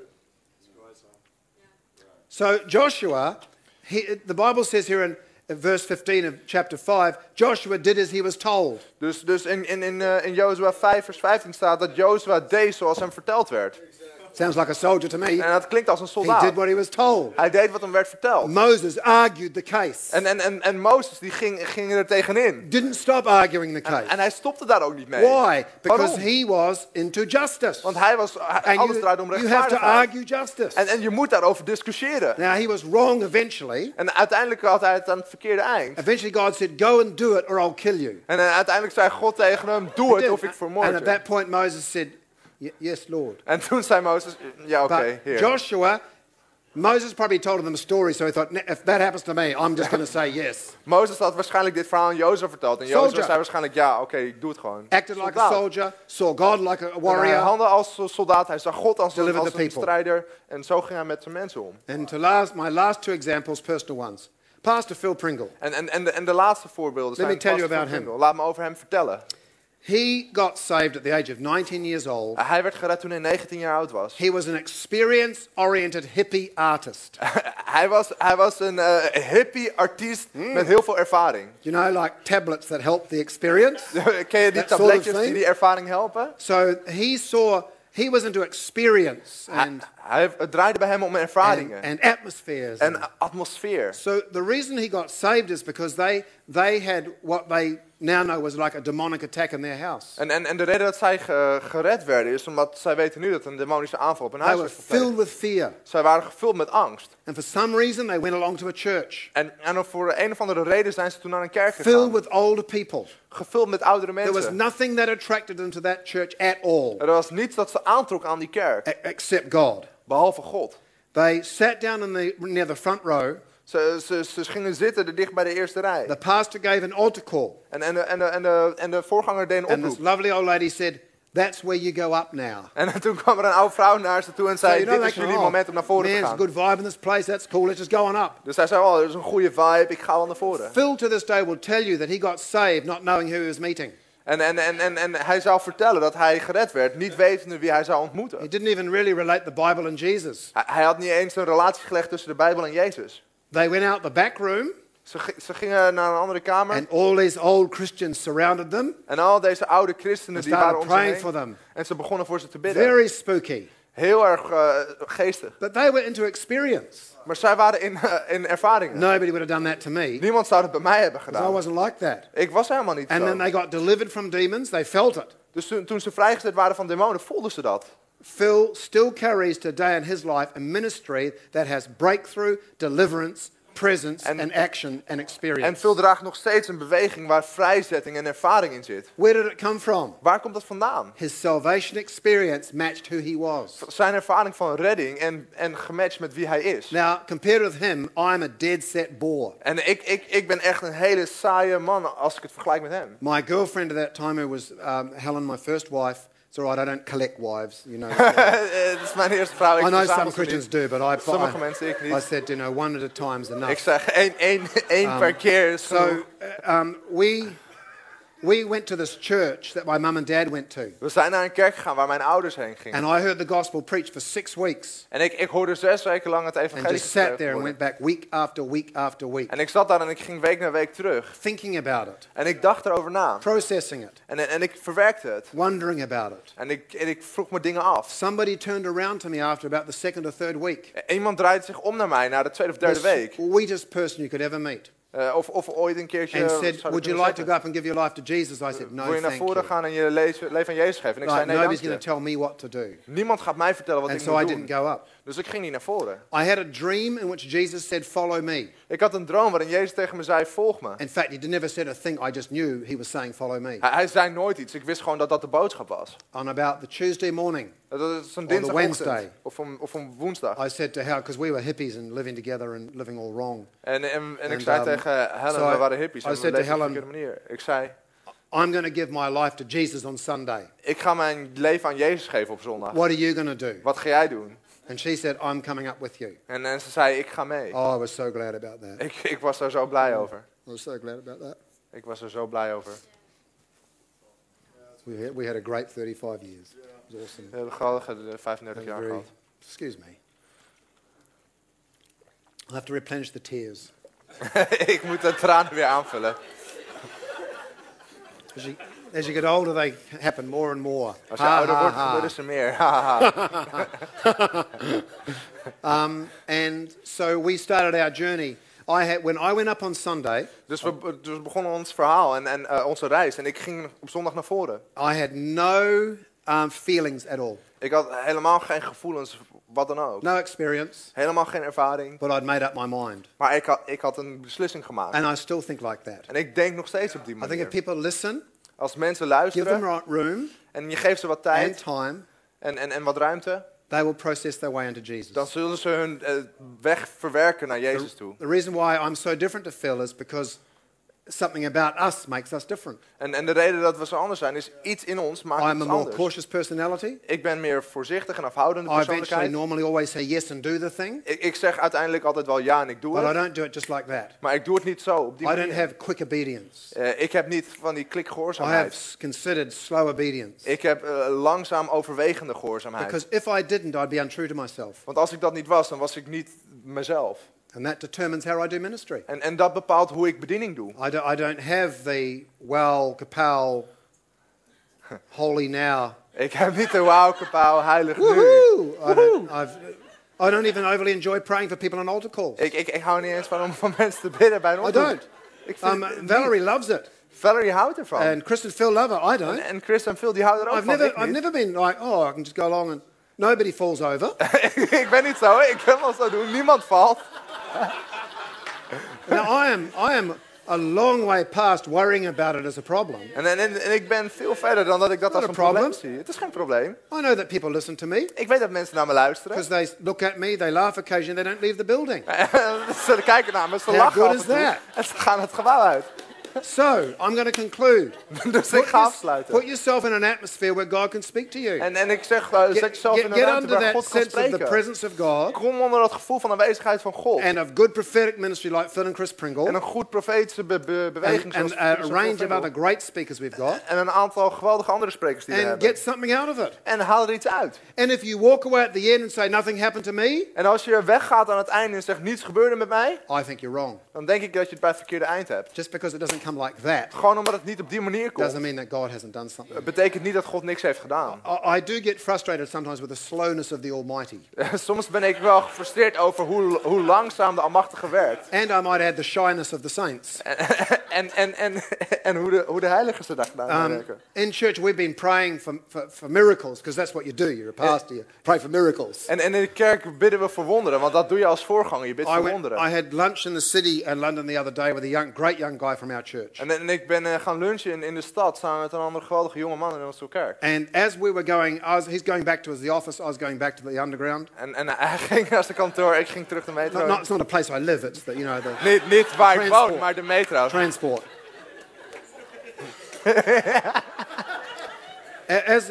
So Joshua, he, the Bible says here in verse 15 of chapter 5, Joshua did as he was told. Dus, dus in, in, in, eh, in Jozua 5 vers 15 staat dat Jozua deed zoals hem verteld werd. Sounds like a soldier to me. En dat klinkt als een He soldaat. did what he was told. Hij deed wat hem werd verteld. Moses argued the case. En, en, en, en Mozes die ging, ging er tegenin. Didn't stop arguing the case. En hij stopte daar ook niet mee. Why? Because Waarom? he was into justice. Want hij was, hij- And alles you, draait om you have to rechtvaardigheid. argue justice. En, en je moet daarover discussiëren. Now, he was wrong eventually. En uiteindelijk had hij het aan het verkeerde eind. Eventually, God said, Go and do it, or I'll kill you. En eh, uiteindelijk zei God tegen hem, doe het of ik vermoord and at je. that point, Moses said, "Y- Yes, Lord. En toen zei Mozes, ja oké, But heer. Joshua, Moses probably told him the story, so he thought, "Ne- if that happens to me, I'm just going to say yes. (laughs) Mozes had waarschijnlijk dit verhaal aan Jozef verteld. En Jozef zei waarschijnlijk, ja oké, ik doe het gewoon. Acted like a soldier, saw God like a En hij warrior. handelde als soldaat, hij zag God als, een- Delivered als the een people. strijder. En zo ging hij met zijn mensen om. And to last, my last two examples, personal ones. Pastor Phil Pringle. En, en, en, de, en de laatste voorbeelden Let me tell you about him. Vindel. Laat me over hem vertellen. He got saved at the age of 19 years old. Hij werd gered toen hij 19 jaar oud was. He was an experience oriented hippie artist. (laughs) hij, was hij was een eh, hippie artiest Hmm. met heel veel ervaring. You know, like tablets that help the experience. (laughs) Ken je die That sort of die die ervaring helpen? So he saw, he was into experience and, Hij, het draaide bij hem om and, ervaringen and atmospheres. en atmosfeer. So the reason he got saved is because they, they had what they now was like a demonic attack in their house. En, en, en de reden dat zij ge- gered werden is omdat zij weten nu dat een demonische aanval op hun huis gepleegd. filled with fear. Zij waren gevuld met angst. And for some reason, they went along to a church En, en voor een of andere reden zijn ze toen naar een kerk filled gegaan. with older people. Gevuld met oudere There was mensen. nothing that attracted them to that church at all Er was niets dat ze aantrok aan die kerk. e- except God. behalve God. They sat down in the, near the front row. Ze, ze, ze gingen zitten er dicht bij de eerste rij. The pastor gave an altar call. En, en, de, en, de, en, de, en de voorganger deed een And this oproep. lovely old lady said, That's where you go up now. En toen kwam er een oude vrouw naar ze toe en So zei, know, dit is jullie moment om naar voren te it's a gaan. good vibe in this place. That's cool. Let's just go on up. Dus hij zei, oh, er is een goede vibe, ik ga wel naar voren. Phil to this day will tell you that he got saved not knowing who he was meeting. En, en, en, en, en hij zou vertellen dat hij gered werd, niet wetende wie hij zou ontmoeten. He didn't even really relate the Bible and Jesus. Hij, hij had niet eens een relatie gelegd tussen de Bijbel en Jezus. They went out the back room, Ze, ze gingen naar een andere kamer and all these old Christians surrounded them en al deze oude christenen and die waren om ze praying for heen. them. En ze begonnen voor ze te bidden. Very spooky. Heel erg eh, geestig. But they were into experience. Maar zij waren in, eh, in ervaringen. Nobody would have done that to me Niemand zou het bij mij hebben because I gedaan. wasn't like that. Ik was helemaal niet And then zo. they got delivered from demons. They felt it. Dus toen, toen ze vrijgezet waren van demonen, voelden ze dat. Phil still carries today in his life a ministry that has breakthrough, deliverance, presence, And- and action and experience. En. Phil draagt nog steeds een beweging waar vrijzetting en ervaring in zit. Where did it come from? Waar komt dat vandaan? His salvation experience matched who he was. Zijn ervaring van redding en, en gematcht met wie hij is. Now, compared with him, I'm a dead set bore. En ik, ik, ik ben echt een hele saaie man als ik het vergelijk met hem. My girlfriend at that time, who was um, Helen, my first wife, it's all right, I don't collect wives, you know. Het is mijn eerste I know some Christians niet. do, but I, Sommige I, mensen, ik I said, you know, one at a time is enough. Ik zeg één, één, één per keer is So uh, um, we, we went to this church that my mum and dad went to. We zijn naar een kerk gegaan waar mijn ouders heen gingen. And I heard the gospel preached for six weeks En ik, ik hoorde zes weken lang het and evangelie just sat there and went back week after week after week, En ik zat daar en ik ging week na week terug. thinking about it, En ik dacht erover na. processing it, En, en ik verwerkte het. wondering about it. En ik, en ik vroeg me dingen af. Somebody turned around to me after about the second or third week. Iemand draait zich om naar mij na de tweede of derde week. sweetest person you could ever meet. Eh, of, of ooit een keertje. And said, Would you like to go up and give your life to Jesus? I said, No, Wil je naar voren gaan en je leven, leven aan Jezus geven? En ik zei nee, nobody's going to tell me what to do. Niemand gaat mij vertellen wat And ik so I moet didn't go up. Dus ik ging niet naar voren. I had a dream in which Jesus said, Follow me. Ik had een droom waarin Jezus tegen me zei, volg me. In fact, he never said a thing. I just knew he was saying, Follow me. Hij, hij zei nooit iets. Ik wist gewoon dat dat de boodschap was. On about the Tuesday morning, Dat is een dinsdagochtend. Of een, of een woensdag. I said to Hal, because we were hippies and living together and living all wrong, En, en, en ik And, zei um, tegen Helen, so we waren hippies. I En we leefden op een Helen- verkeerde manier. Ik zei, I'm going to give my life to Jesus on Sunday. ik ga mijn leven aan Jezus geven op zondag. What are you going to do? Wat ga jij doen? And she said, I'm coming up with you. En, en ze zei, ik ga mee. Oh, I was so glad about that. Ik, ik was er zo blij over. I was so glad about that. Ik was er zo blij over. We had, we had a great 35 years. It was awesome. We hebben geweldige eh, 35 That jaar gehad. excuse me. I have to replenish the tears. (laughs) ik moet de tranen weer aanvullen. As you, get older, they happen more and more. Als je Ha, ouder ha, wordt, ha. gebeuren ze meer. (laughs) Um, and so we started our journey. I had, when I went up on Sunday, dus, we, dus we begonnen ons verhaal en, en eh, onze reis. En ik ging op zondag naar voren. I had no um, feelings at all, Ik had helemaal geen gevoelens, wat dan ook. no experience, Helemaal geen ervaring. but I'd made up my mind. Maar ik had, ik had een beslissing gemaakt. And I still think like that. En ik denk nog steeds op die I think if manier. people listen, Als mensen give them luisteren room en je geeft ze wat and tijd time, en, en, en wat ruimte, they will process their way into Jesus. dan zullen ze hun eh, weg verwerken naar Jezus toe. The reason why I'm so different to Phil is because something about us makes us different. En, en de reden dat we zo anders zijn, is iets in ons maakt I'm a ons more anders. cautious personality. Ik ben meer voorzichtig en afhoudende I eventually persoonlijkheid. normally always say yes and do the thing, Ik, ik zeg uiteindelijk altijd wel ja en ik doe but I het. don't do it just like that. Maar ik doe het niet zo, op die I don't manier. have quick obedience. Eh, ik heb niet van die klik I have s- considered slow obedience. Ik heb eh, langzaam overwegende gehoorzaamheid. Because if I didn't, I'd be untrue to myself. Want als ik dat niet was, dan was ik niet mezelf. And that determines how I do ministry. En, en dat bepaalt hoe ik bediening doe. I, do, I don't have the well, kapow, holy now. Ik heb niet de kapow, heilig nu. Woohoo! I don't, I've, I don't even overly enjoy praying for people on altar calls. Ik, ik, ik hou niet eens van om van mensen te bidden bij een I don't. Ik vind Um, het niet. Valerie loves it. Valerie houdt ervan. And Chris and Phil love it. I don't. en Chris en Phil die houden er ook I've van. never, ik I've niet. never been like, oh, I can just go along and nobody falls over. (laughs) ik ben niet zo, ik kan wel zo doen. Niemand valt. now, I am, I am, a long way past worrying about it as a problem. En, en, en, ik ben veel verder dan dat ik dat Not als een problem. probleem zie. Het is geen probleem. I know that people listen to me Ik weet dat mensen naar me luisteren. because they look at me, they laugh occasionally, they don't leave the building. (laughs) ze kijken naar me, ze How lachen good af is en toe. that? En ze gaan het gebouw uit. So, I'm going to conclude. (laughs) dus ik Put, ga your- afsluiten. put yourself in an atmosphere where God can speak to you. En, en ik zeg, uh, zet jezelf in een ruimte waar God kan sense of the spreken. presence of God Kom onder dat gevoel van aanwezigheid van God. and of good prophetic ministry like Phil and Chris Pringle En een goed profetische be- be- beweging and, zoals and a range of other great speakers we've got En een aantal geweldige andere sprekers die we and hebben. get something out of it. En haal er iets uit. And if you walk away at the end and say nothing happened to me, En als je weggaat aan het einde en zegt niets gebeurde met mij, I think you're wrong. dan denk ik dat je het bij het verkeerde eind hebt. Just because it doesn't come like that Gewoon omdat het niet op die manier komt, doesn't mean that God hasn't done something. betekent niet dat God niks heeft gedaan. I, I do get frustrated sometimes with the slowness of the Almighty. (laughs) Soms ben ik wel gefrustreerd over hoe, hoe langzaam de Almachtige werkt. And I might add the shyness of the saints. (laughs) En, en, en, en hoe, de, hoe de heiligen ze daar gedaan Um, werken. in church, we've been praying for, for, for miracles because that's what you do. You're a pastor, you pray for miracles. En, en in de kerk bidden we voor wonderen, want dat doe je als voorganger. Je bidt voor wonderen. I had lunch in the city in London the other day with a young, great young guy from our church. En, en ik ben eh, gaan lunchen in, in de stad samen met een andere geweldige jonge man in onze kerk. And as we were going, I was, he's going back to the office, I was going back to the underground. En, en hij (laughs) ging naar zijn kantoor, ik ging terug de metro. Not, not, it's not a place I live, it's the, you know, the Niet, niet waar ik woon, maar de metro. transport. (laughs) As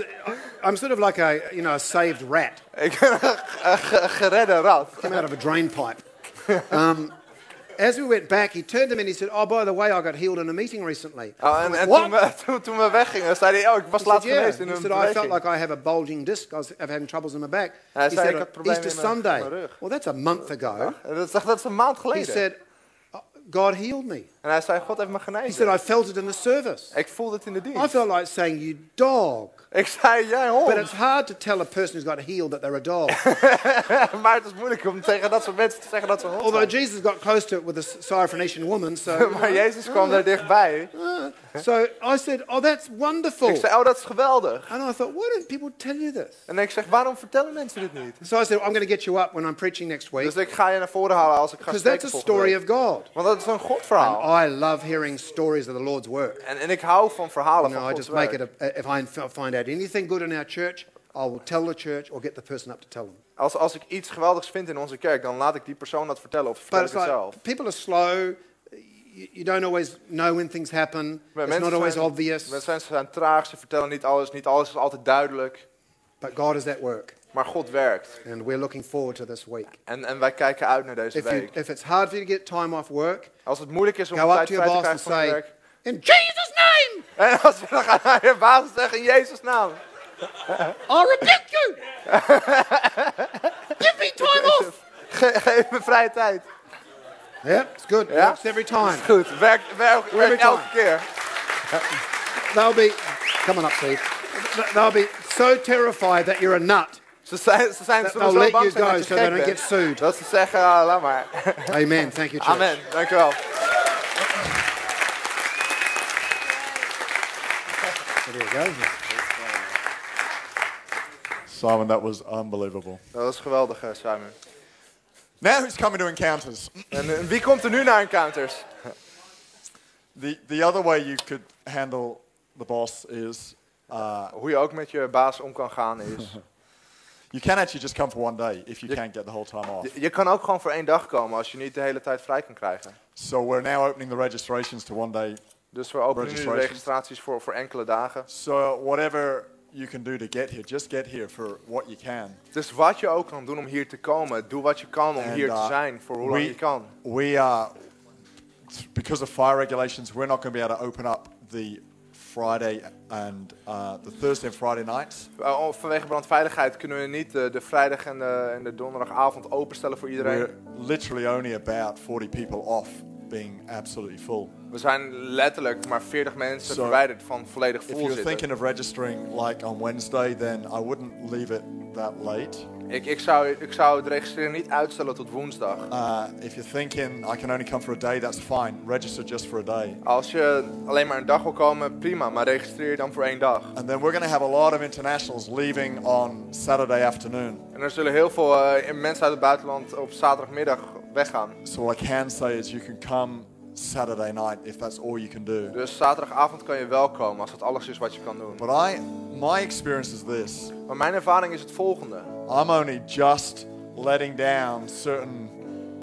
I'm sort of like a you know a saved rat Ik ben een ge- ge- geredde rat. come out of a drain pipe. Um, as we went back, he turned to me and he said, "Oh, by the way, I got healed in a meeting recently." Oh, en en toen, we, (laughs) toen, toen we weggingen, zei hij, oh, ik was I said, laatst yeah. geweest in He een said, I felt like I have a bulging disc. I was having troubles in my back. Hij He zei, said, "Ik had Easter Sunday. Well, that's a month ago. En dat, is, dat is een maand He said, "Oh, God healed me. en hij zei, God heeft me He said. I felt it in the service. Ik voelde het in de I felt like saying, you dog. Ik zei, jij But it's hard to tell a person who's got healed that they're a dog. (laughs) maar het is moeilijk om tegen dat soort mensen te zeggen dat ze hond Although zijn. Jesus got close to it with a Syrophoenician woman, so (laughs) Maar Jezus kwam daar dichtbij. Ah. So I said, "Oh, that's wonderful." Ik zei, oh, dat is geweldig. And I thought, why don't people tell you this? En ik zeg, waarom vertellen mensen dit niet? So I said, I'm going to get you up when I'm preaching next week Dus ik ga je naar voren halen als ik ga because that's spreken a story week. of God. Want dat is een Godverhaal. I love hearing stories of the Lord's work. En, en ik hou van verhalen You van I Gods just make it. A, if I find out anything good in our church, I will tell the church or get the person up to tell them. Als, als ik iets geweldigs vind in onze kerk, dan laat ik die persoon dat vertellen of vertel ik het like zelf. people are slow. You, don't always know when things happen. Maar It's not always zijn, obvious. mensen zijn traag, ze vertellen niet alles, niet alles is altijd duidelijk. But God is at work, Maar God werkt. and we're looking forward to this week. En, en wij kijken uit naar deze If, you, week. if it's hard for you to get time off work, Als het moeilijk is om tijd vrij te and krijgen van say, werk. "In Jesus' name, (laughs) En als je dan gaat naar je baas en zegt in Jezus naam. (laughs) I rebuke you. (laughs) Give me time off." Ge- geef me vrije tijd. Yeah, it's good. Ja? Works every time. Goed, werkt, werkt, Every time. keer. (laughs) They'll be, come on up, Steve. They'll be so terrified that you're a nut. Ze zijn, ze zijn That soms they'll let you go so they don't get sued. Dat ze zeggen, ah, laat maar. (laughs) Amen. Thank you, church. Amen, dankjewel. There you go. Simon, that was unbelievable. Dat was geweldig, eh, Simon. Now who's coming to encounters? En, wie komt er nu naar Encounters? The, the other way you could handle the boss is uh, Hoe je ook met je baas om kan gaan is... (laughs) you can actually just come for one day if you Je- can't get the whole time off. Je, je kan ook gewoon voor één dag komen als je niet de hele tijd vrij kan krijgen. So we're now opening the registrations to one day. Dus we openen nu de registraties voor, voor enkele dagen. So whatever you can do to get here, just get here for what you can. Dus wat je ook kan doen om hier te komen, doe wat je kan om And, hier te uh, zijn voor hoe lang je kan. We are, because of fire regulations, we're not going to be able to open up the Friday and uh, the Thursday and Friday nights. Uh, oh, vanwege brandveiligheid kunnen we niet eh, de vrijdag en de, en de donderdagavond openstellen voor iedereen. We're literally only about 40 people off being absolutely full. We zijn letterlijk maar 40 mensen So, verwijderd van volledig If vol you're zitten. thinking of registering like on Wednesday, then I wouldn't leave it that late. Ik, ik, zou, ik zou het registreren niet uitstellen tot woensdag. Uh, if you're thinking I can only come for a day, that's fine. Register just for a day. Als je alleen maar een dag wil komen, prima, maar registreer je dan voor één dag. And then we're going to have a lot of internationals leaving on Saturday afternoon. En er zullen heel veel eh, mensen uit het buitenland op zaterdagmiddag weggaan. So what I can say is you can come Saturday night if that's all you can do. Dus zaterdagavond kan je wel komen als dat alles is wat je kan doen. But I, my experience is this Maar mijn ervaring is het volgende. I'm only just letting down certain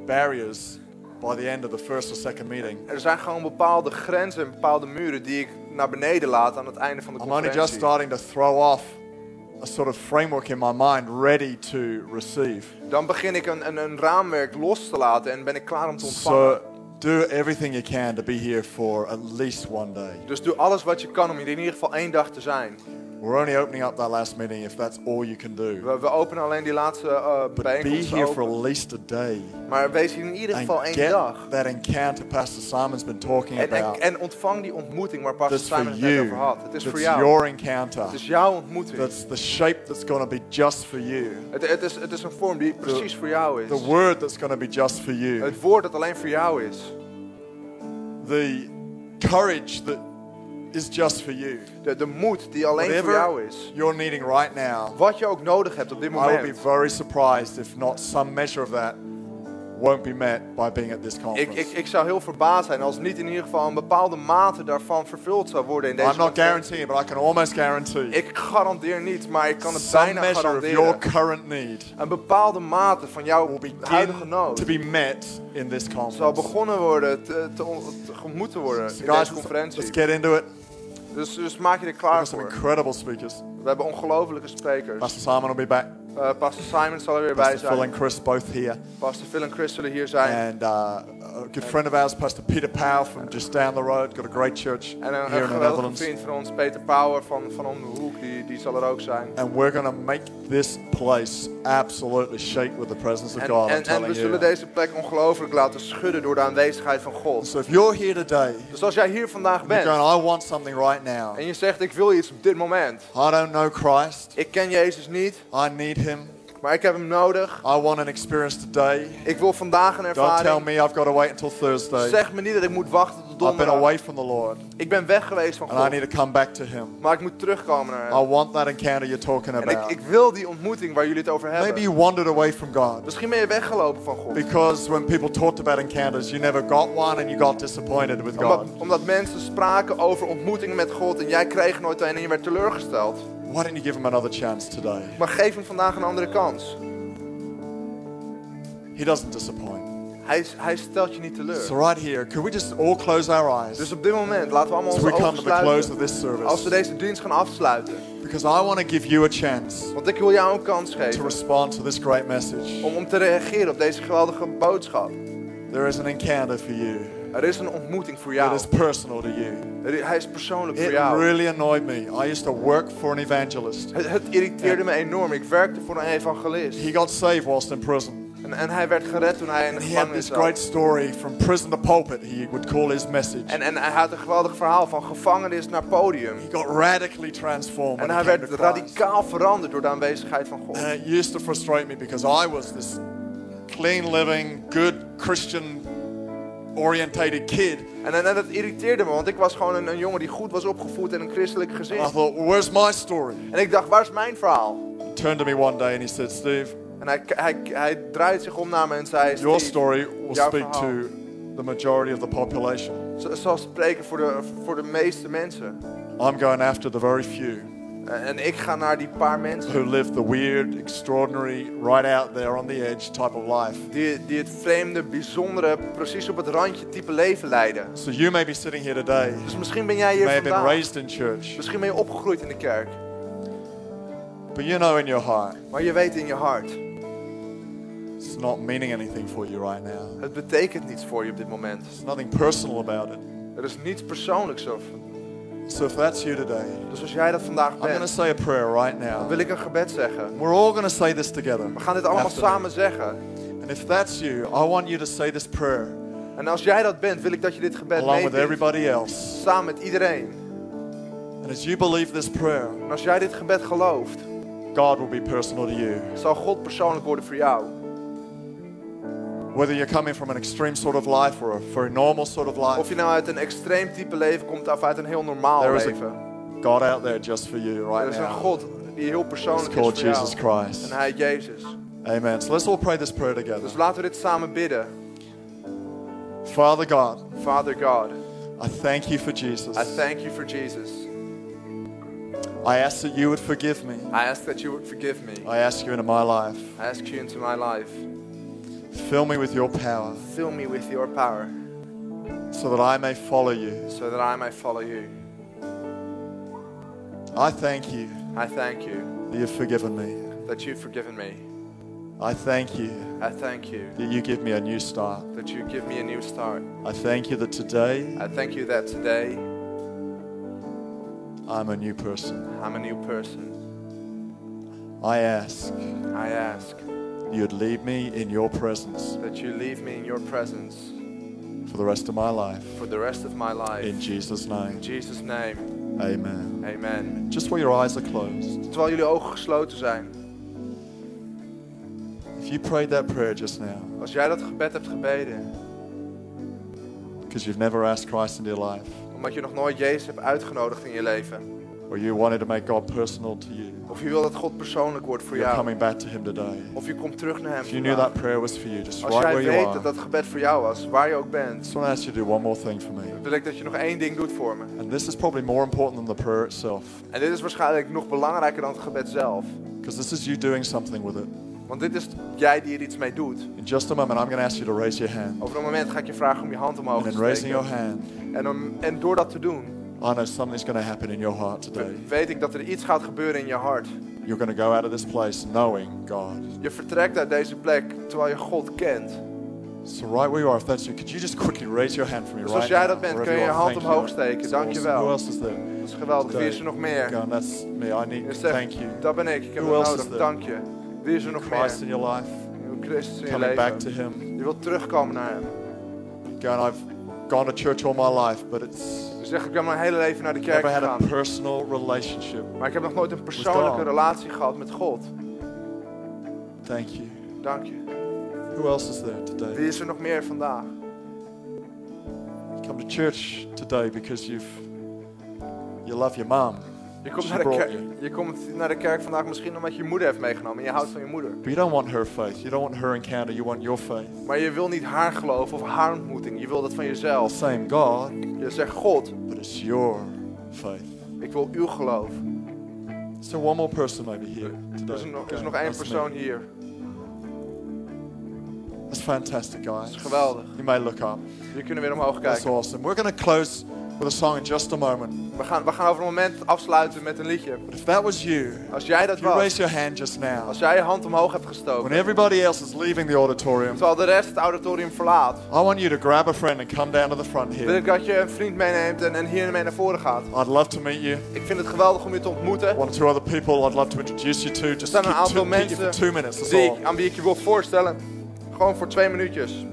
barriers by the end of the first or second meeting. Er zijn gewoon bepaalde grenzen en bepaalde muren die ik naar beneden laat aan het einde van de I'm only just conferentie. starting to throw off a sort of framework in my mind ready to receive. Dan begin ik een, een, een raamwerk los te laten en ben ik klaar om te ontvangen. So do everything you can to be here for at least one day. Dus doe alles wat je kan om hier in ieder geval één dag te zijn. We're only opening up that last meeting if that's all you can do. We, we openen alleen die laatste eh But be here for open. at least a day. Maar wees hier in ieder geval één dag. that encounter Pastor Simon's been talking En, en, about. en ontvang die ontmoeting waar Pastor That's for Simon het net over had. Het is voor That's jou. your encounter. Het is jouw ontmoeting. That's the shape that's going to be just for you. Het, het, is, het is een vorm die precies voor jou is. The word that's going to be just for you. Het woord dat alleen voor jou is. The courage that is just for you. De, de moed die alleen voor Whatever jou is. you're needing right now, Wat je ook nodig hebt op dit I would be moment. very surprised if not some measure of that won't be met by being at this Ik, conference. ik, ik zou heel verbaasd zijn als niet in ieder geval een bepaalde mate daarvan vervuld zou worden in deze I'm not guaranteeing, but I can almost guarantee Ik garandeer niet, maar ik kan het some bijna measure of your garanderen. current need Een bepaalde mate van jouw huidige nood to be met in this zal conference. begonnen worden, te, te, tegemoet te worden So in guys, deze conferentie. let's get into it. Dus, dus maak je er klaar got some voor. incredible speakers. We hebben ongelofelijke sprekers. Will be back. Uh, Pastor Simon zal er weer bij Pastor Phil zijn. and Chris both here. Pastor Phil en Chris zullen hier zijn. And uh, a good friend of ours, Pastor Peter Powell from just down the road, got a great church En here een, in een geweldige Netherlands. vriend van ons, Peter Power van, van om de hoek, die, die zal er ook zijn. And we're going to make this place absolutely shake with the presence of En, God. En, en telling we zullen you. deze plek ongelooflijk laten schudden door de aanwezigheid van God. So if you're here today, Dus als jij hier vandaag bent going, I want something right now. en je zegt ik wil iets op dit moment. I don't know Christ. Ik ken Jezus niet, I need Him. maar ik heb hem nodig. I want an experience today. Ik wil vandaag een Don't tell ervaring. me I've got to wait until Thursday. Zeg me niet dat ik moet wachten tot I've been donderdag. away from the Lord, Ik ben weg geweest van and I God, need to come back to Him. maar ik moet terugkomen naar I hem. want that encounter you're talking En ik, about. ik wil die ontmoeting waar jullie het over Maybe hebben. you wandered away from God Misschien ben je weggelopen van God. because when people talked about encounters, you never got one and you got disappointed with Omdat, God. omdat mensen spraken over ontmoetingen met God en jij kreeg nooit een en je werd teleurgesteld. Why don't you give Him another chance today? Maar geef hem vandaag een andere kans. He doesn't disappoint. Hij, hij stelt je niet teleur. So right here, could we just all close our eyes Dus op dit moment laten we allemaal as onze we come ogen to the close of sluiten. Als we deze dienst gaan afsluiten. Because I want to give you a chance Want ik wil jou een kans to geven respond to this great message. om, om te reageren op deze geweldige boodschap. There is an encounter for you. Er is een ontmoeting voor It jou. is personal to you. Hij is persoonlijk voor It jou. really annoyed me. I used to work for an evangelist. Het, het irriteerde me enorm. Ik werkte voor een evangelist. He got saved whilst in prison. En, en hij werd gered toen hij in de And he had gevangenis this great zat. story from prison to pulpit, he would call his message. En, en hij had een geweldig verhaal van gevangenis naar podium. He got radically transformed. En hij werd radicaal veranderd door de aanwezigheid van God. And it used to frustrate me because I was this clean living, good Christian orientated kid. En, en, en dat irriteerde me, want ik was gewoon een, een jongen die goed was opgevoed in een christelijk gezin. And I thought, well, where's my story? En ik dacht, waar is mijn verhaal? He turned to me one day and he said, Steve, En hij, hij, hij draait zich om naar me en zei, your "Steve, story will speak to verhaal the majority of the population. zal spreken voor de, voor de meeste mensen. I'm going after the very few En, en ik ga naar die paar mensen who live the weird, extraordinary, right out there on the edge type of life. die, die het vreemde, bijzondere, precies op het randje type leven leiden. So you may be sitting here today. Dus misschien ben jij hier may have been vandaag. raised in church, Misschien ben je opgegroeid in de kerk. but you know in your heart Maar je weet in je hart, it's not meaning anything for you right now. het betekent niets voor je op dit moment. There's nothing personal about it. Er is niets persoonlijks over. So if that's you today, Dus als jij dat vandaag I'm going to bent, say a prayer right dan now. wil ik een gebed zeggen. We're all going to say this together. We gaan dit allemaal after me. samen zeggen. And if that's you, I want you to say this prayer En als jij dat bent, wil ik dat je dit gebed along with everybody else. Samen met iedereen. And as you believe this prayer, En als jij dit gebed gelooft, God will be personal to you. zal God persoonlijk worden voor jou. Whether you're coming from an extreme sort of life or a very normal sort of life. Of je nou uit een extreem type leven komt of uit een heel normaal There is a. God out there just for you Er right is een now. God die heel It's persoonlijk is called voor jou. Jesus Christ. En hij Jezus. Amen. So let's all pray this prayer together. Dus laten we dit samen bidden. Father God, Father God, I thank you for Jesus. I thank you for Jesus. I ask that you would forgive me. I ask that you would forgive me. I ask you into my life. I ask you into my life. Fill me with your power Fill me with your power so that I may follow you. so that I may follow you. I thank you I thank you that you've forgiven me. that you've forgiven me. I thank you I thank you that you give me a new start. that you give me a new start. I thank you that today I thank you that today I'm a new person. I'm a new person. I ask I ask you'd leave me in your presence that you leave me in your presence for the rest of my life. for the rest of my life. In Jesus' In name, Jesus' name, amen. amen. Just while your eyes are closed, Terwijl jullie ogen gesloten zijn. if you prayed that prayer just now Als jij dat gebed hebt gebeden, because you've never asked Christ into your life, omdat je nog nooit Jezus hebt uitgenodigd in je leven. Or you wanted to make God personal to you, Of je wil dat God persoonlijk wordt voor you're jou. coming back to Him today. Of je komt terug naar Hem If you knew that prayer was for you, just Als right jij where you weet are, dat dat gebed voor jou was, waar je ook bent, just want to ask you to do one more thing for me. wil ik dat je nog één ding doet voor me. And this is probably more important than the prayer itself, En dit is waarschijnlijk nog belangrijker dan het gebed zelf. because this is you doing something with it. Want dit is jij die er iets mee doet. In just a moment, I'm going to ask you to raise your hand. Over een moment ga ik je vragen om je hand omhoog And te in raising your steken. hand, En, om, en door dat te doen, know something's going to happen in your heart today. weet ik dat er iets gaat gebeuren in je hart. You're going to go out of this place knowing God. Je vertrekt uit deze plek terwijl je God kent. So right where you are, if that's you, could you just quickly raise your hand for me Dus right als jij dat bent, kun je je hand omhoog steken. That's Dank je awesome. Who else is there? Dat is geweldig. Wie is er nog meer? God, that's me. I need. Zegt, Thank you. dat ben ik. Ik heb Who else nodig. Dank je. Wie is er nog Christ in meer? your life, Christus in je coming back to leven. Him. Je wilt terugkomen naar Hem. God, I've gone to church all my life, but it's Je zegt, ik ben mijn hele leven naar de kerk never had a gegaan. personal relationship. Maar ik heb nog nooit een persoonlijke relatie gehad met God. Thank you. Dank je. Who else is there Wie today? is er nog meer vandaag? Come to church today because you've you love your mom, Je komt, naar de brought kerk, je komt naar de kerk vandaag misschien omdat je je moeder heeft meegenomen. En je houdt van je moeder. but you don't want her faith. You don't want her encounter. You want your faith. Maar je wil niet haar geloof of haar ontmoeting. Je wil dat van jezelf. Same God, Je zegt, God, but it's your faith. ik wil uw geloof. Is there one more person maybe here today? Er is, nog, er is Okay, nog één that's me. persoon hier. That's fantastic, guys. Dat is geweldig. You may look up. Je kunnen weer omhoog That's kijken. awesome. We're going to close with a song in just a moment. We gaan, we gaan over een moment afsluiten met een liedje. But if that was you, Als jij dat if you was, raise your hand just now, als jij je hand omhoog hebt gestoken, when everybody else is leaving the auditorium, terwijl de rest het auditorium verlaat, I want you to grab a friend and come down to the front wil here. ik dat je een vriend meeneemt en, en hier mee naar voren gaat. I'd love to meet you. Ik vind het geweldig om je te ontmoeten. One or two other people I'd love to introduce you to. Just staan een keep aantal two, mensen two minutes. Die ik, aan wie ik je wil voorstellen. Gewoon voor twee minuutjes.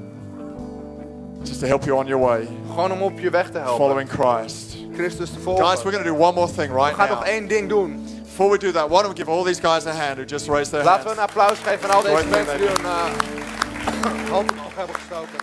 Just to help you on your way, Gewoon om op je weg te helpen. following Christ. Christus te volgen. Guys, we're going to do one more thing right We gaan now. nog één ding doen. Before we do that, why don't we give all these guys a hand who just raised their Laten we een applaus geven aan al deze mensen die hun (laughs) uh, hand omhoog hebben gestoken.